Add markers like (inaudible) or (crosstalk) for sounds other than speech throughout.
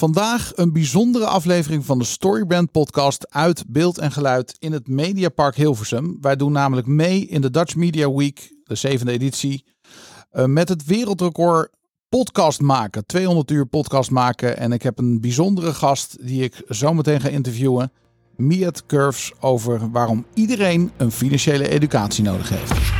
Vandaag een bijzondere aflevering van de Storybrand podcast uit beeld en geluid in het Mediapark Hilversum. Wij doen namelijk mee in de Dutch Media Week, de zevende editie, eh, met het wereldrecord podcast maken. 200 uur podcast maken. En ik heb een bijzondere gast die ik zo meteen ga interviewen. Miet Curves over waarom iedereen een financiële educatie nodig heeft.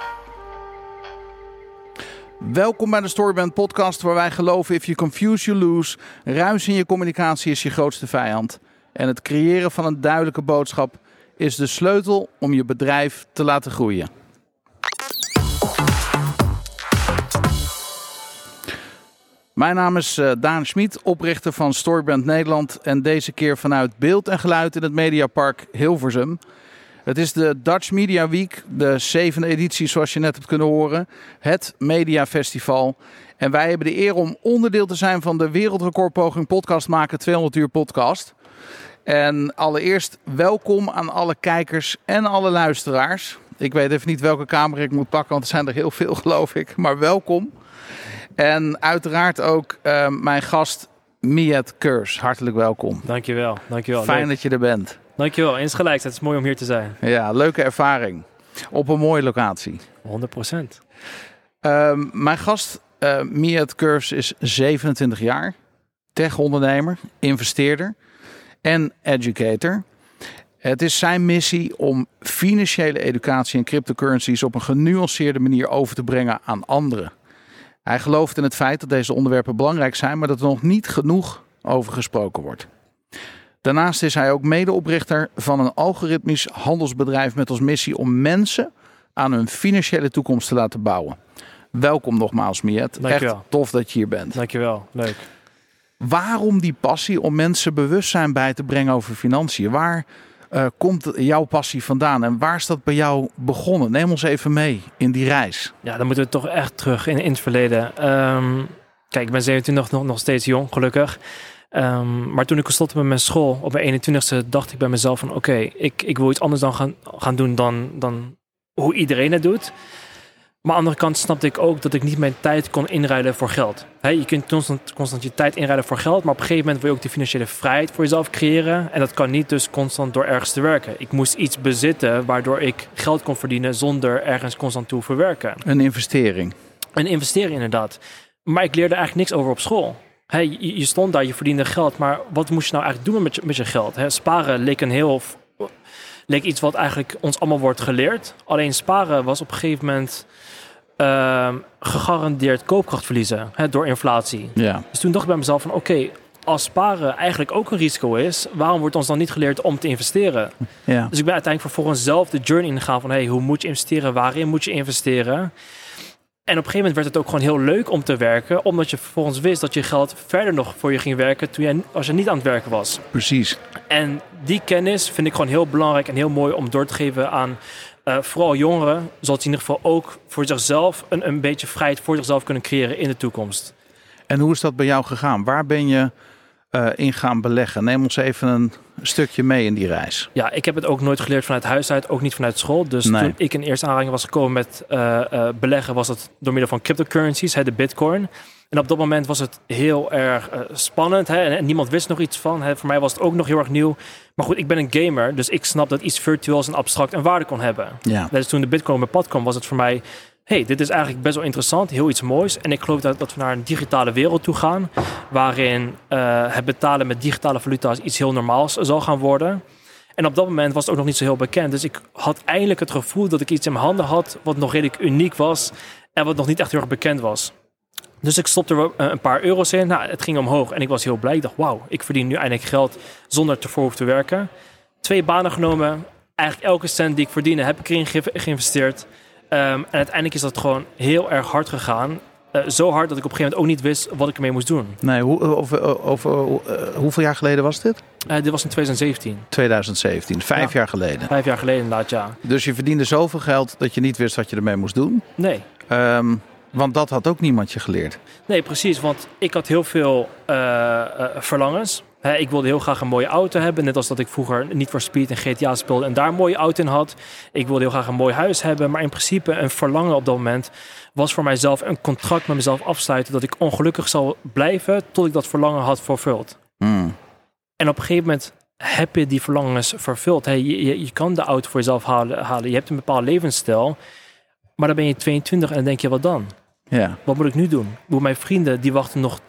Welkom bij de Storybrand Podcast, waar wij geloven: if you confuse, you lose. Ruis in je communicatie is je grootste vijand. En het creëren van een duidelijke boodschap is de sleutel om je bedrijf te laten groeien. Mijn naam is uh, Daan Schmid, oprichter van Storybrand Nederland. En deze keer vanuit beeld en geluid in het Mediapark Hilversum. Het is de Dutch Media Week, de zevende editie zoals je net hebt kunnen horen. Het Media Festival. En wij hebben de eer om onderdeel te zijn van de wereldrecordpoging podcast maken 200 uur podcast. En allereerst welkom aan alle kijkers en alle luisteraars. Ik weet even niet welke camera ik moet pakken, want er zijn er heel veel (laughs) geloof ik. Maar welkom. En uiteraard ook uh, mijn gast Miet Keurs. Hartelijk welkom. Dankjewel, dankjewel. Fijn Leuk. dat je er bent. Dankjewel, insgelijks. Het is mooi om hier te zijn. Ja, leuke ervaring. Op een mooie locatie. 100 procent. Uh, mijn gast uh, Miet Curves is 27 jaar. Tech-ondernemer, investeerder en educator. Het is zijn missie om financiële educatie en cryptocurrencies op een genuanceerde manier over te brengen aan anderen. Hij gelooft in het feit dat deze onderwerpen belangrijk zijn, maar dat er nog niet genoeg over gesproken wordt. Daarnaast is hij ook medeoprichter van een algoritmisch handelsbedrijf met als missie om mensen aan hun financiële toekomst te laten bouwen. Welkom nogmaals, Miet. Echt tof dat je hier bent. Dankjewel, leuk. Waarom die passie om mensen bewustzijn bij te brengen over financiën? Waar uh, komt jouw passie vandaan en waar is dat bij jou begonnen? Neem ons even mee in die reis. Ja, dan moeten we toch echt terug in, in het verleden. Um, kijk, ik ben 27 nog, nog steeds jong, gelukkig. Um, maar toen ik stopte met mijn school op mijn 21ste, dacht ik bij mezelf van oké, okay, ik, ik wil iets anders dan gaan, gaan doen dan, dan hoe iedereen het doet. Maar aan de andere kant snapte ik ook dat ik niet mijn tijd kon inruilen voor geld. He, je kunt constant, constant je tijd inruilen voor geld, maar op een gegeven moment wil je ook de financiële vrijheid voor jezelf creëren. En dat kan niet dus constant door ergens te werken. Ik moest iets bezitten waardoor ik geld kon verdienen zonder ergens constant toe te werken. Een investering. Een investering inderdaad. Maar ik leerde eigenlijk niks over op school. Hey, je, je, stond daar, je verdiende geld, maar wat moest je nou eigenlijk doen met je, met je geld? He, sparen leek een heel leek iets wat eigenlijk ons allemaal wordt geleerd. Alleen sparen was op een gegeven moment uh, gegarandeerd koopkracht verliezen hè, door inflatie. Ja. Dus toen dacht ik bij mezelf van oké, okay, als sparen eigenlijk ook een risico is, waarom wordt ons dan niet geleerd om te investeren? Ja. Dus ik ben uiteindelijk vervolgens zelf de journey ingegaan van hey, hoe moet je investeren, waarin moet je investeren? En op een gegeven moment werd het ook gewoon heel leuk om te werken, omdat je vervolgens wist dat je geld verder nog voor je ging werken toen jij, als je niet aan het werken was. Precies. En die kennis vind ik gewoon heel belangrijk en heel mooi om door te geven aan uh, vooral jongeren, zodat ze in ieder geval ook voor zichzelf een, een beetje vrijheid voor zichzelf kunnen creëren in de toekomst. En hoe is dat bij jou gegaan? Waar ben je uh, in gaan beleggen? Neem ons even een stukje mee in die reis. Ja, ik heb het ook nooit geleerd vanuit huis uit, ook niet vanuit school. Dus Nee. toen ik in eerste aanraking was gekomen met uh, uh, beleggen, was het door middel van cryptocurrencies, hè, de bitcoin. En op dat moment was het heel erg spannend hè, en, en, niemand wist nog iets van. Hè. Voor mij was het ook nog heel erg nieuw. Maar goed, ik ben een gamer, dus ik snap dat iets virtueels en abstract een waarde kon hebben. Ja. Dus toen de bitcoin op mijn pad kwam, was het voor mij... hey, dit is eigenlijk best wel interessant, heel iets moois. En ik geloof dat, dat we naar een digitale wereld toe gaan... waarin uh, het betalen met digitale valuta's iets heel normaals zal gaan worden... En op dat moment was het ook nog niet zo heel bekend. Dus ik had eindelijk het gevoel dat ik iets in mijn handen had... wat nog redelijk uniek was en wat nog niet echt heel erg bekend was. Dus ik stopte er een paar euro's in. Nou, het ging omhoog en ik was heel blij. Ik dacht, wauw, ik verdien nu eindelijk geld zonder ervoor hoeven te werken. Twee banen genomen. Eigenlijk elke cent die ik verdiende heb ik erin ge geïnvesteerd. Um, en uiteindelijk is dat gewoon heel erg hard gegaan. eh, zo hard dat ik op een gegeven moment ook niet wist wat ik ermee moest doen. Nee, hoe, over, over, eh, hoeveel jaar geleden was dit? Eh, dit was in 2017. 2017, vijf Ja. jaar geleden. Vijf jaar geleden inderdaad, ja. Dus je verdiende zoveel geld dat je niet wist wat je ermee moest doen. Nee. Ehm, want dat had ook niemand je geleerd. Nee, precies. Want ik had heel veel eh, eh, verlangens. Ik wilde heel graag een mooie auto hebben. Net als dat ik vroeger niet voor Speed en GTA speelde en daar een mooie auto in had. Ik wilde heel graag een mooi huis hebben. Maar in principe een verlangen op dat moment was voor mijzelf een contract met mezelf afsluiten. Dat ik ongelukkig zal blijven tot ik dat verlangen had vervuld. Hmm. En op een gegeven moment heb je die verlangens vervuld. Hey, je, je, je kan de auto voor jezelf halen, halen. Je hebt een bepaald levensstijl. Maar dan ben je 22 en dan denk je, wat dan? Ja, Wat moet ik nu doen? Mijn vrienden die wachten nog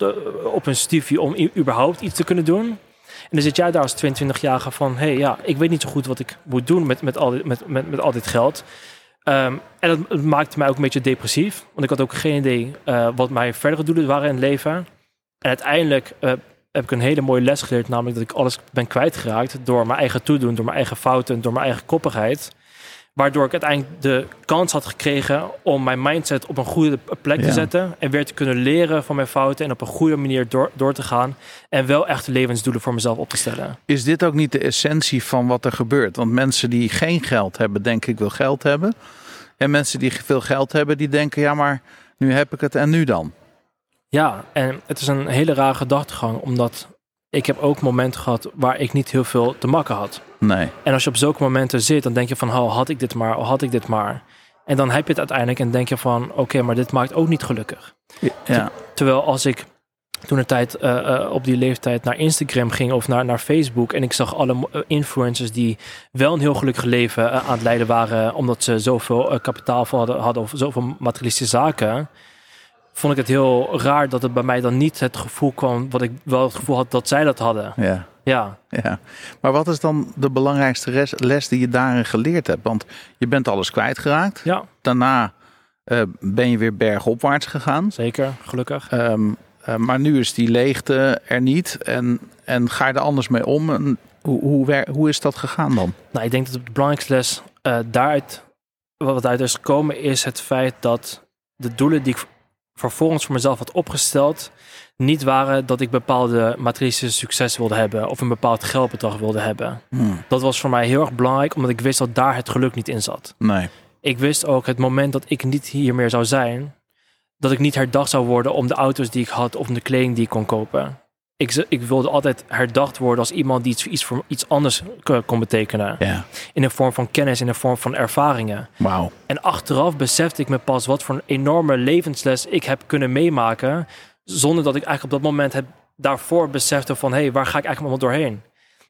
op een studie om überhaupt iets te kunnen doen. En dan zit jij daar als 22-jarige van... hey, ja, ik weet niet zo goed wat ik moet doen met, met, al, dit, met, met, met al dit geld. Ehm, en dat, dat maakte mij ook een beetje depressief. Want ik had ook geen idee eh, wat mijn verdere doelen waren in het leven. En uiteindelijk eh, heb ik een hele mooie les geleerd. Namelijk dat ik alles ben kwijtgeraakt door mijn eigen toedoen, door mijn eigen fouten, door mijn eigen koppigheid. Waardoor ik uiteindelijk de kans had gekregen om mijn mindset op een goede plek Ja. te zetten. En weer te kunnen leren van mijn fouten en op een goede manier door, door te gaan. En wel echt levensdoelen voor mezelf op te stellen. Is dit ook niet de essentie van wat er gebeurt? Want mensen die geen geld hebben, denken ik wil geld hebben. En mensen die veel geld hebben, die denken ja, maar nu heb ik het en nu dan. Ja, en het is een hele rare gedachtegang. Omdat ik heb ook momenten gehad waar ik niet heel veel te makken had. Nee. En als je op zulke momenten zit, dan denk je van, oh, had ik dit maar, oh, had ik dit maar. En dan heb je het uiteindelijk en denk je van, oké, maar dit maakt ook niet gelukkig. Ja, Terwijl als ik toen een tijd eh, eh, op die leeftijd naar Instagram ging of naar, naar Facebook en ik zag alle eh, influencers die wel een heel gelukkig leven aan het leiden waren omdat ze zoveel kapitaal hadden, hadden of zoveel materialistische zaken, vond ik het heel raar dat het bij mij dan niet het gevoel kwam wat ik wel het gevoel had dat zij dat hadden. ja, Ja, ja. Maar wat is dan de belangrijkste les die je daarin geleerd hebt? Want je bent alles kwijtgeraakt. ja, Daarna eh, ben je weer bergopwaarts gegaan. zeker, gelukkig. Ehm, eh, maar nu is die leegte er niet. En, en ga je er anders mee om? En hoe, hoe, hoe is dat gegaan dan? Nou, ik denk dat de belangrijkste les eh, daaruit, wat uit is gekomen, is het feit dat de doelen die ik vervolgens voor mezelf had opgesteld, niet waren dat ik bepaalde materialistische succes wilde hebben of een bepaald geldbedrag wilde hebben. Hmm, Dat was voor mij heel erg belangrijk, omdat ik wist dat daar het geluk niet in zat. Nee. Ik wist ook het moment dat ik niet hier meer zou zijn, dat ik niet herdacht zou worden om de auto's die ik had of om de kleding die ik kon kopen. Ik, ik wilde altijd herdacht worden als iemand die iets, iets voor iets anders kon betekenen in de vorm van kennis, in de vorm van ervaringen. Wauw. En achteraf besefte ik me pas wat voor een enorme levensles ik heb kunnen meemaken, zonder dat ik eigenlijk op dat moment heb daarvoor besefte van, hé, hey, waar ga ik eigenlijk allemaal doorheen?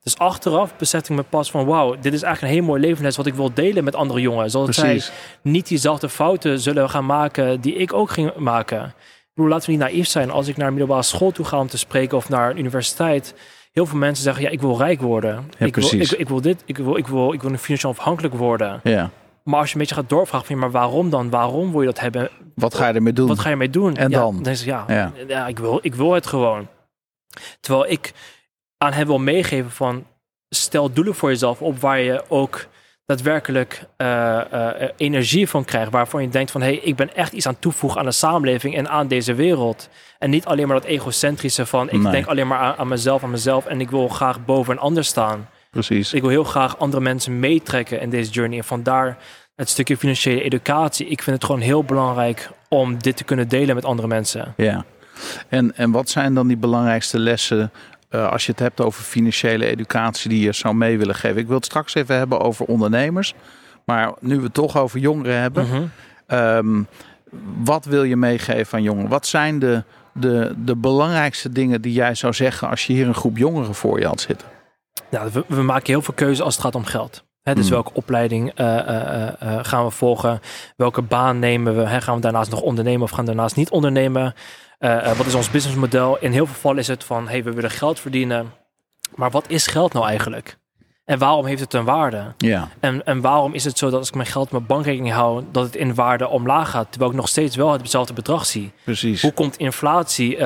Dus achteraf besefte ik me pas van, wauw, dit is eigenlijk een heel mooi levensles wat ik wil delen met andere jongen. Zodat Precies. zij niet diezelfde fouten zullen gaan maken die ik ook ging maken. Ik bedoel, laten we niet naïef zijn. Als ik naar een middelbare school toe ga om te spreken of naar een universiteit, heel veel mensen zeggen, ja, ik wil rijk worden. Ja, ik, wil, ik, ik wil dit, ik wil, ik wil, ik wil financieel afhankelijk worden. Ja. Maar als je een beetje gaat doorvragen, van, maar waarom dan? Waarom wil je dat hebben? Wat ga je ermee doen? Wat ga je mee doen? En ja, dan? Dan is ja, Ja. ja. ik, wil, ik wil het gewoon. Terwijl ik aan hem wil meegeven van... stel doelen voor jezelf op waar je ook daadwerkelijk eh, eh, energie van krijgt. Waarvan je denkt van, hé, hey, ik ben echt iets aan toevoegen aan de samenleving en aan deze wereld. En niet alleen maar dat egocentrische van, ik Nee. denk alleen maar aan, aan mezelf, aan mezelf en ik wil graag boven een ander staan. Precies. Ik wil heel graag andere mensen meetrekken in deze journey. En vandaar het stukje financiële educatie. Ik vind het gewoon heel belangrijk om dit te kunnen delen met andere mensen. Ja. En, en wat zijn dan die belangrijkste lessen eh, als je het hebt over financiële educatie die je zou mee willen geven? Ik wil het straks even hebben over ondernemers. Maar nu we het toch over jongeren hebben. Mhm. ehm, wat wil je meegeven aan jongeren? Wat zijn de, de, de belangrijkste dingen die jij zou zeggen als je hier een groep jongeren voor je had zitten? Ja, we, we maken heel veel keuzes als het gaat om geld. Hè, dus Mm. welke opleiding eh, eh, eh, gaan we volgen? Welke baan nemen we? Gaan we daarnaast nog ondernemen of gaan we daarnaast niet ondernemen? Wat is ons businessmodel? In heel veel gevallen is het van, hey, we willen geld verdienen. Maar wat is geld nou eigenlijk? En waarom heeft het een waarde? Ja, En, en waarom is het zo dat als ik mijn geld op mijn bankrekening hou, dat het in waarde omlaag gaat, terwijl ik nog steeds wel hetzelfde bedrag zie? precies. Hoe komt inflatie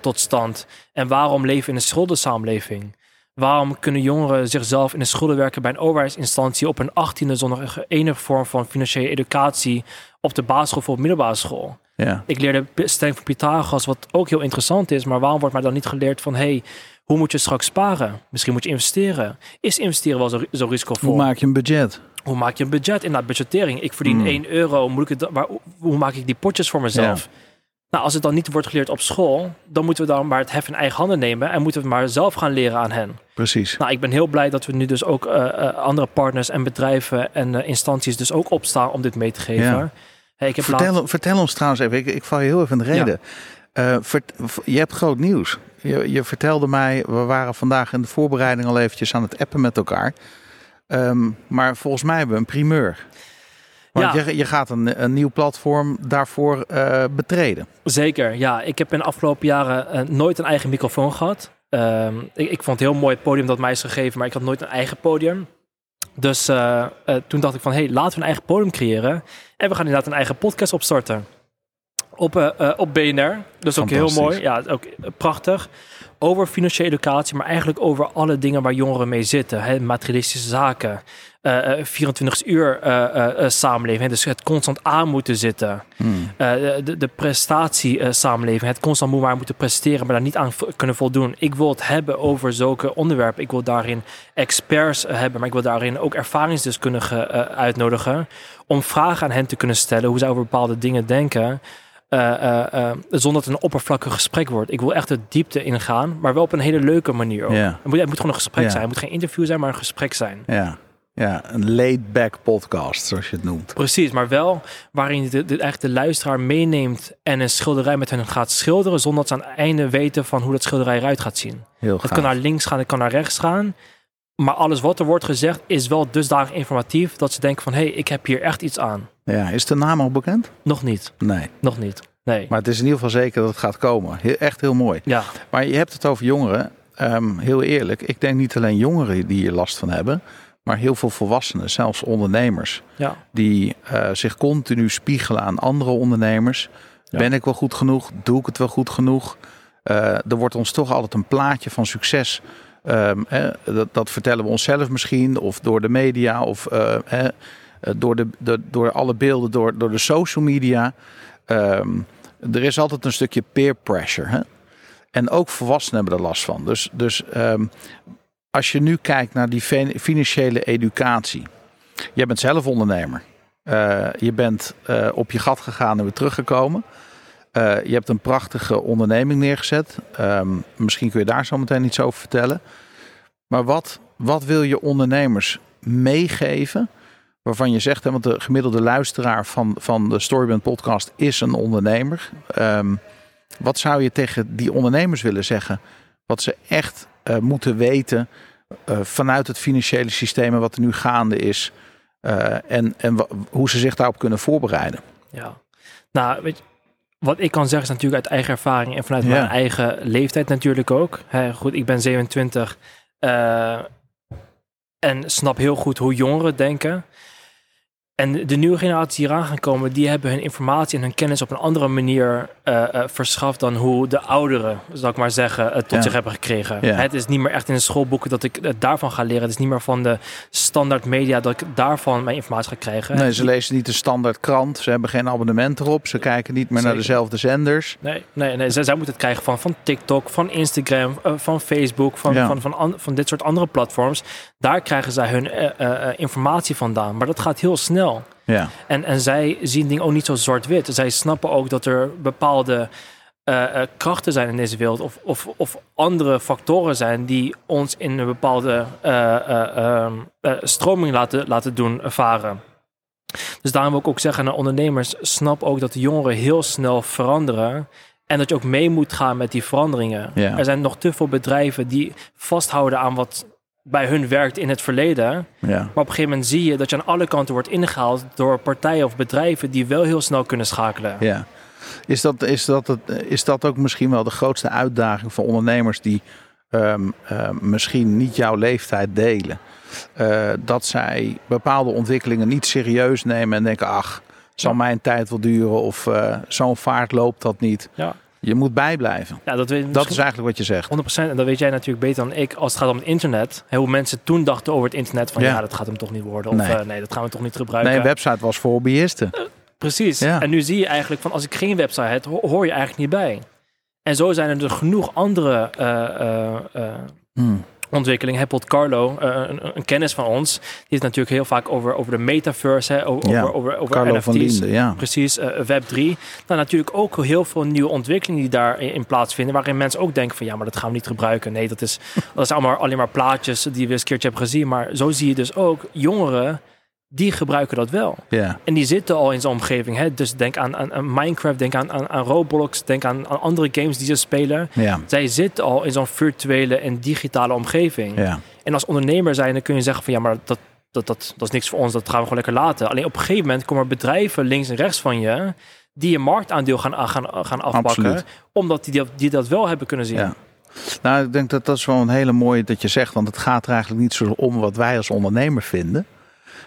tot stand? En waarom leven we in een schuldensamenleving? Waarom kunnen jongeren zichzelf in de schulden werken bij een overheidsinstantie op een achttiende zonder enige vorm van financiële educatie op de basisschool of op middelbare school? Ja. Ik leerde stelling van Pythagoras, wat ook heel interessant is. Maar waarom wordt mij dan niet geleerd van... hey, hoe moet je straks sparen? Misschien moet je investeren. Is investeren wel zo, zo risicovol? Hoe maak je een budget? Hoe maak je een budget? Inderdaad, budgettering. Ik verdien Hmm. 1 euro. Moet ik het, waar, hoe maak ik die potjes voor mezelf? Nou, als het dan niet wordt geleerd op school, dan moeten we dan maar het hef in eigen handen nemen en moeten we het maar zelf gaan leren aan hen. Precies. Nou, ik ben heel blij dat we nu dus ook eh, eh, andere partners en bedrijven en eh, instanties dus ook opstaan om dit mee te geven. Ja. Hey, ik heb Vertel, laat- vertel ons trouwens even, ik, ik val je heel even in de reden. Vert- je hebt groot nieuws. Je, je vertelde mij, we waren vandaag in de voorbereiding al eventjes aan het appen met elkaar. Ehm, maar volgens mij hebben we een primeur. Want Ja. je, je gaat een, een nieuw platform daarvoor eh, betreden. Zeker, ja. Ik heb in de afgelopen jaren eh, nooit een eigen microfoon gehad. Ehm, ik, ik vond het heel mooi het podium dat mij is gegeven, maar ik had nooit een eigen podium. Dus eh, toen dacht ik van, hé, hey, laten we een eigen podium creëren. En we gaan inderdaad een eigen podcast opstarten. Op, op BNR. Dus ook heel mooi. Ja, ook prachtig. Over financiële educatie, maar eigenlijk over alle dingen waar jongeren mee zitten. Hè, materialistische zaken. Eh, eh, 24 uur eh, eh, eh, samenleving. Hè, dus het constant aan moeten zitten. Hmm. Eh, de, de prestatie eh, samenleving, het constant moet maar moeten presteren, maar daar niet aan kunnen voldoen. Ik wil het hebben over zulke onderwerpen. Ik wil daarin experts eh, hebben, maar ik wil daarin ook ervaringsdeskundigen eh, uitnodigen om vragen aan hen te kunnen stellen hoe zij over bepaalde dingen denken. eh, eh, eh, zonder dat het een oppervlakkig gesprek wordt. Ik wil echt de diepte ingaan, maar wel op een hele leuke manier. Ook. Het, moet, het moet gewoon een gesprek zijn. Het moet geen interview zijn, maar een gesprek zijn. Ja. Ja, een laid-back podcast, zoals je het noemt. Precies, maar wel waarin je de, de, eigenlijk de luisteraar meeneemt en een schilderij met hen gaat schilderen, zonder dat ze aan het einde weten van hoe dat schilderij eruit gaat zien. Heel Het kan naar links gaan, het kan naar rechts gaan. Maar alles wat er wordt gezegd is wel dusdanig informatief dat ze denken van hé, hey, ik heb hier echt iets aan. Ja, is de naam al bekend? Nog niet, Nee. nog niet. Nee. Maar het is in ieder geval zeker dat het gaat komen. Heel, echt heel mooi. Ja, Maar je hebt het over jongeren. Ehm, heel eerlijk, ik denk niet alleen jongeren die hier last van hebben, maar heel veel volwassenen, zelfs ondernemers, ja, die eh, zich continu spiegelen aan andere ondernemers. Ja. Ben ik wel goed genoeg? Doe ik het wel goed genoeg? Eh, er wordt ons toch altijd een plaatje van succes. ehm, hè, dat, dat vertellen we onszelf misschien, of door de media, of eh, hè, door, de, de, door alle beelden, door, door de social media. Ehm, er is altijd een stukje peer pressure. Hè? En ook volwassenen hebben er last van. Dus, dus ehm, als je nu kijkt naar die fin- financiële educatie. Jij bent zelf ondernemer. Eh, je bent eh, op je gat gegaan en weer teruggekomen. Eh, je hebt een prachtige onderneming neergezet. Ehm, misschien kun je daar zo meteen iets over vertellen. Maar wat, wat wil je ondernemers meegeven? Waarvan je zegt, hè, want de gemiddelde luisteraar van, van de Storyband podcast is een ondernemer. Ehm, wat zou je tegen die ondernemers willen zeggen? Wat ze echt eh, moeten weten eh, vanuit het financiële systeem en wat er nu gaande is. eh, en en hoe ze zich daarop kunnen voorbereiden. ja. Nou, weet je, wat ik kan zeggen is natuurlijk uit eigen ervaring en vanuit Ja. mijn eigen leeftijd natuurlijk ook. Hè, goed, ik ben 27 eh, en snap heel goed hoe jongeren denken. En de nieuwe generaties die eraan gaan komen, die hebben hun informatie en hun kennis op een andere manier eh, eh, verschaft dan hoe de ouderen, zal ik maar zeggen, het tot Ja. zich hebben gekregen. Ja. Het is niet meer echt in de schoolboeken dat ik het daarvan ga leren. Het is niet meer van de standaard media dat ik daarvan mijn informatie ga krijgen. Nee, ze lezen niet de standaard krant. Ze hebben geen abonnement erop. Ze kijken niet meer naar dezelfde zenders. Nee, nee, nee. Zij, zij moeten het krijgen van, van TikTok, van Instagram, eh, van Facebook, van, Ja. van, van, an- van dit soort andere platforms. Daar krijgen zij hun informatie vandaan. Maar dat gaat heel snel. Ja, En, en zij zien dingen ook niet zo zwart-wit. Zij snappen ook dat er bepaalde eh, eh, krachten zijn in deze wereld. Of, of, of andere factoren zijn die ons in een bepaalde eh, eh, ehm, eh, stroming laten, laten doen varen. Dus daarom wil ik ook zeggen aan de ondernemers, snap ook dat de jongeren heel snel veranderen. En dat je ook mee moet gaan met die veranderingen. Ja. Er zijn nog te veel bedrijven die vasthouden aan wat bij hun werkt in het verleden. ja. Maar op een gegeven moment zie je dat je aan alle kanten wordt ingehaald door partijen of bedrijven die wel heel snel kunnen schakelen. ja. Is, dat, is, dat het, is dat ook misschien wel de grootste uitdaging voor ondernemers die ehm, ehm, misschien niet jouw leeftijd delen? Eh, dat zij bepaalde ontwikkelingen niet serieus nemen en denken: ach, zal mijn tijd wel duren of eh, zo'n vaart loopt dat niet. Ja. Je moet bijblijven. Ja, dat, weet, Dat is eigenlijk wat je zegt. 100% en dat weet jij natuurlijk beter dan ik als het gaat om het internet. Hè, Hoe mensen toen dachten over het internet van Ja. ja, dat gaat hem toch niet worden. Of Nee. nee, nee dat gaan we toch niet gebruiken. Nee, een website was voor hobbyisten. Precies. Ja. En nu zie je eigenlijk van als ik geen website heb, ho- hoor je eigenlijk niet bij. En zo zijn er dus genoeg andere eh, eh, eh, Hmm. Ontwikkelingen. Bijvoorbeeld Carlo, eh, een, een kennis van ons, die heeft natuurlijk heel vaak over, over de metaverse, hè, over, Ja, over, over, over Carlo NFT's. van Linden, ja. Precies, eh, Web3. Nou, natuurlijk ook heel veel nieuwe ontwikkelingen die daarin in plaatsvinden. Waarin mensen ook denken van ja, maar dat gaan we niet gebruiken. Nee, dat is, dat is allemaal alleen maar plaatjes die we eens een keertje hebben gezien. Maar zo zie je dus ook jongeren die gebruiken dat wel. ja. En die zitten al in zo'n omgeving. Hè? Dus denk aan, aan, aan Minecraft, denk aan, aan, aan Roblox, denk aan, aan andere games die ze spelen. Ja. Zij zitten al in zo'n virtuele en digitale omgeving. Ja. En als ondernemer zijn, dan kun je zeggen van ja, maar dat, dat, dat, dat is niks voor ons, dat gaan we gewoon lekker laten. Alleen op een gegeven moment komen er bedrijven links en rechts van je die je marktaandeel gaan, gaan, gaan afpakken. Absoluut. Omdat die, dat- die dat wel hebben kunnen zien. Ja. Nou, ik denk dat dat is wel een hele mooie dat je zegt, want het gaat er eigenlijk niet zo om wat wij als ondernemer vinden.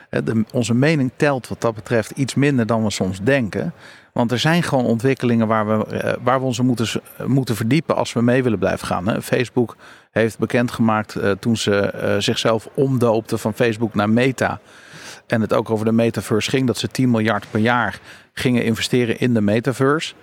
De, onze mening telt wat dat betreft iets minder dan we soms denken. Want er zijn gewoon ontwikkelingen waar we, eh, waar we ons moeten, moeten verdiepen als we mee willen blijven gaan. Facebook heeft bekendgemaakt eh, toen ze eh, zichzelf omdoopten van Facebook naar Meta. En het ook over de metaverse ging, dat ze 10 miljard per jaar gingen investeren in de metaverse.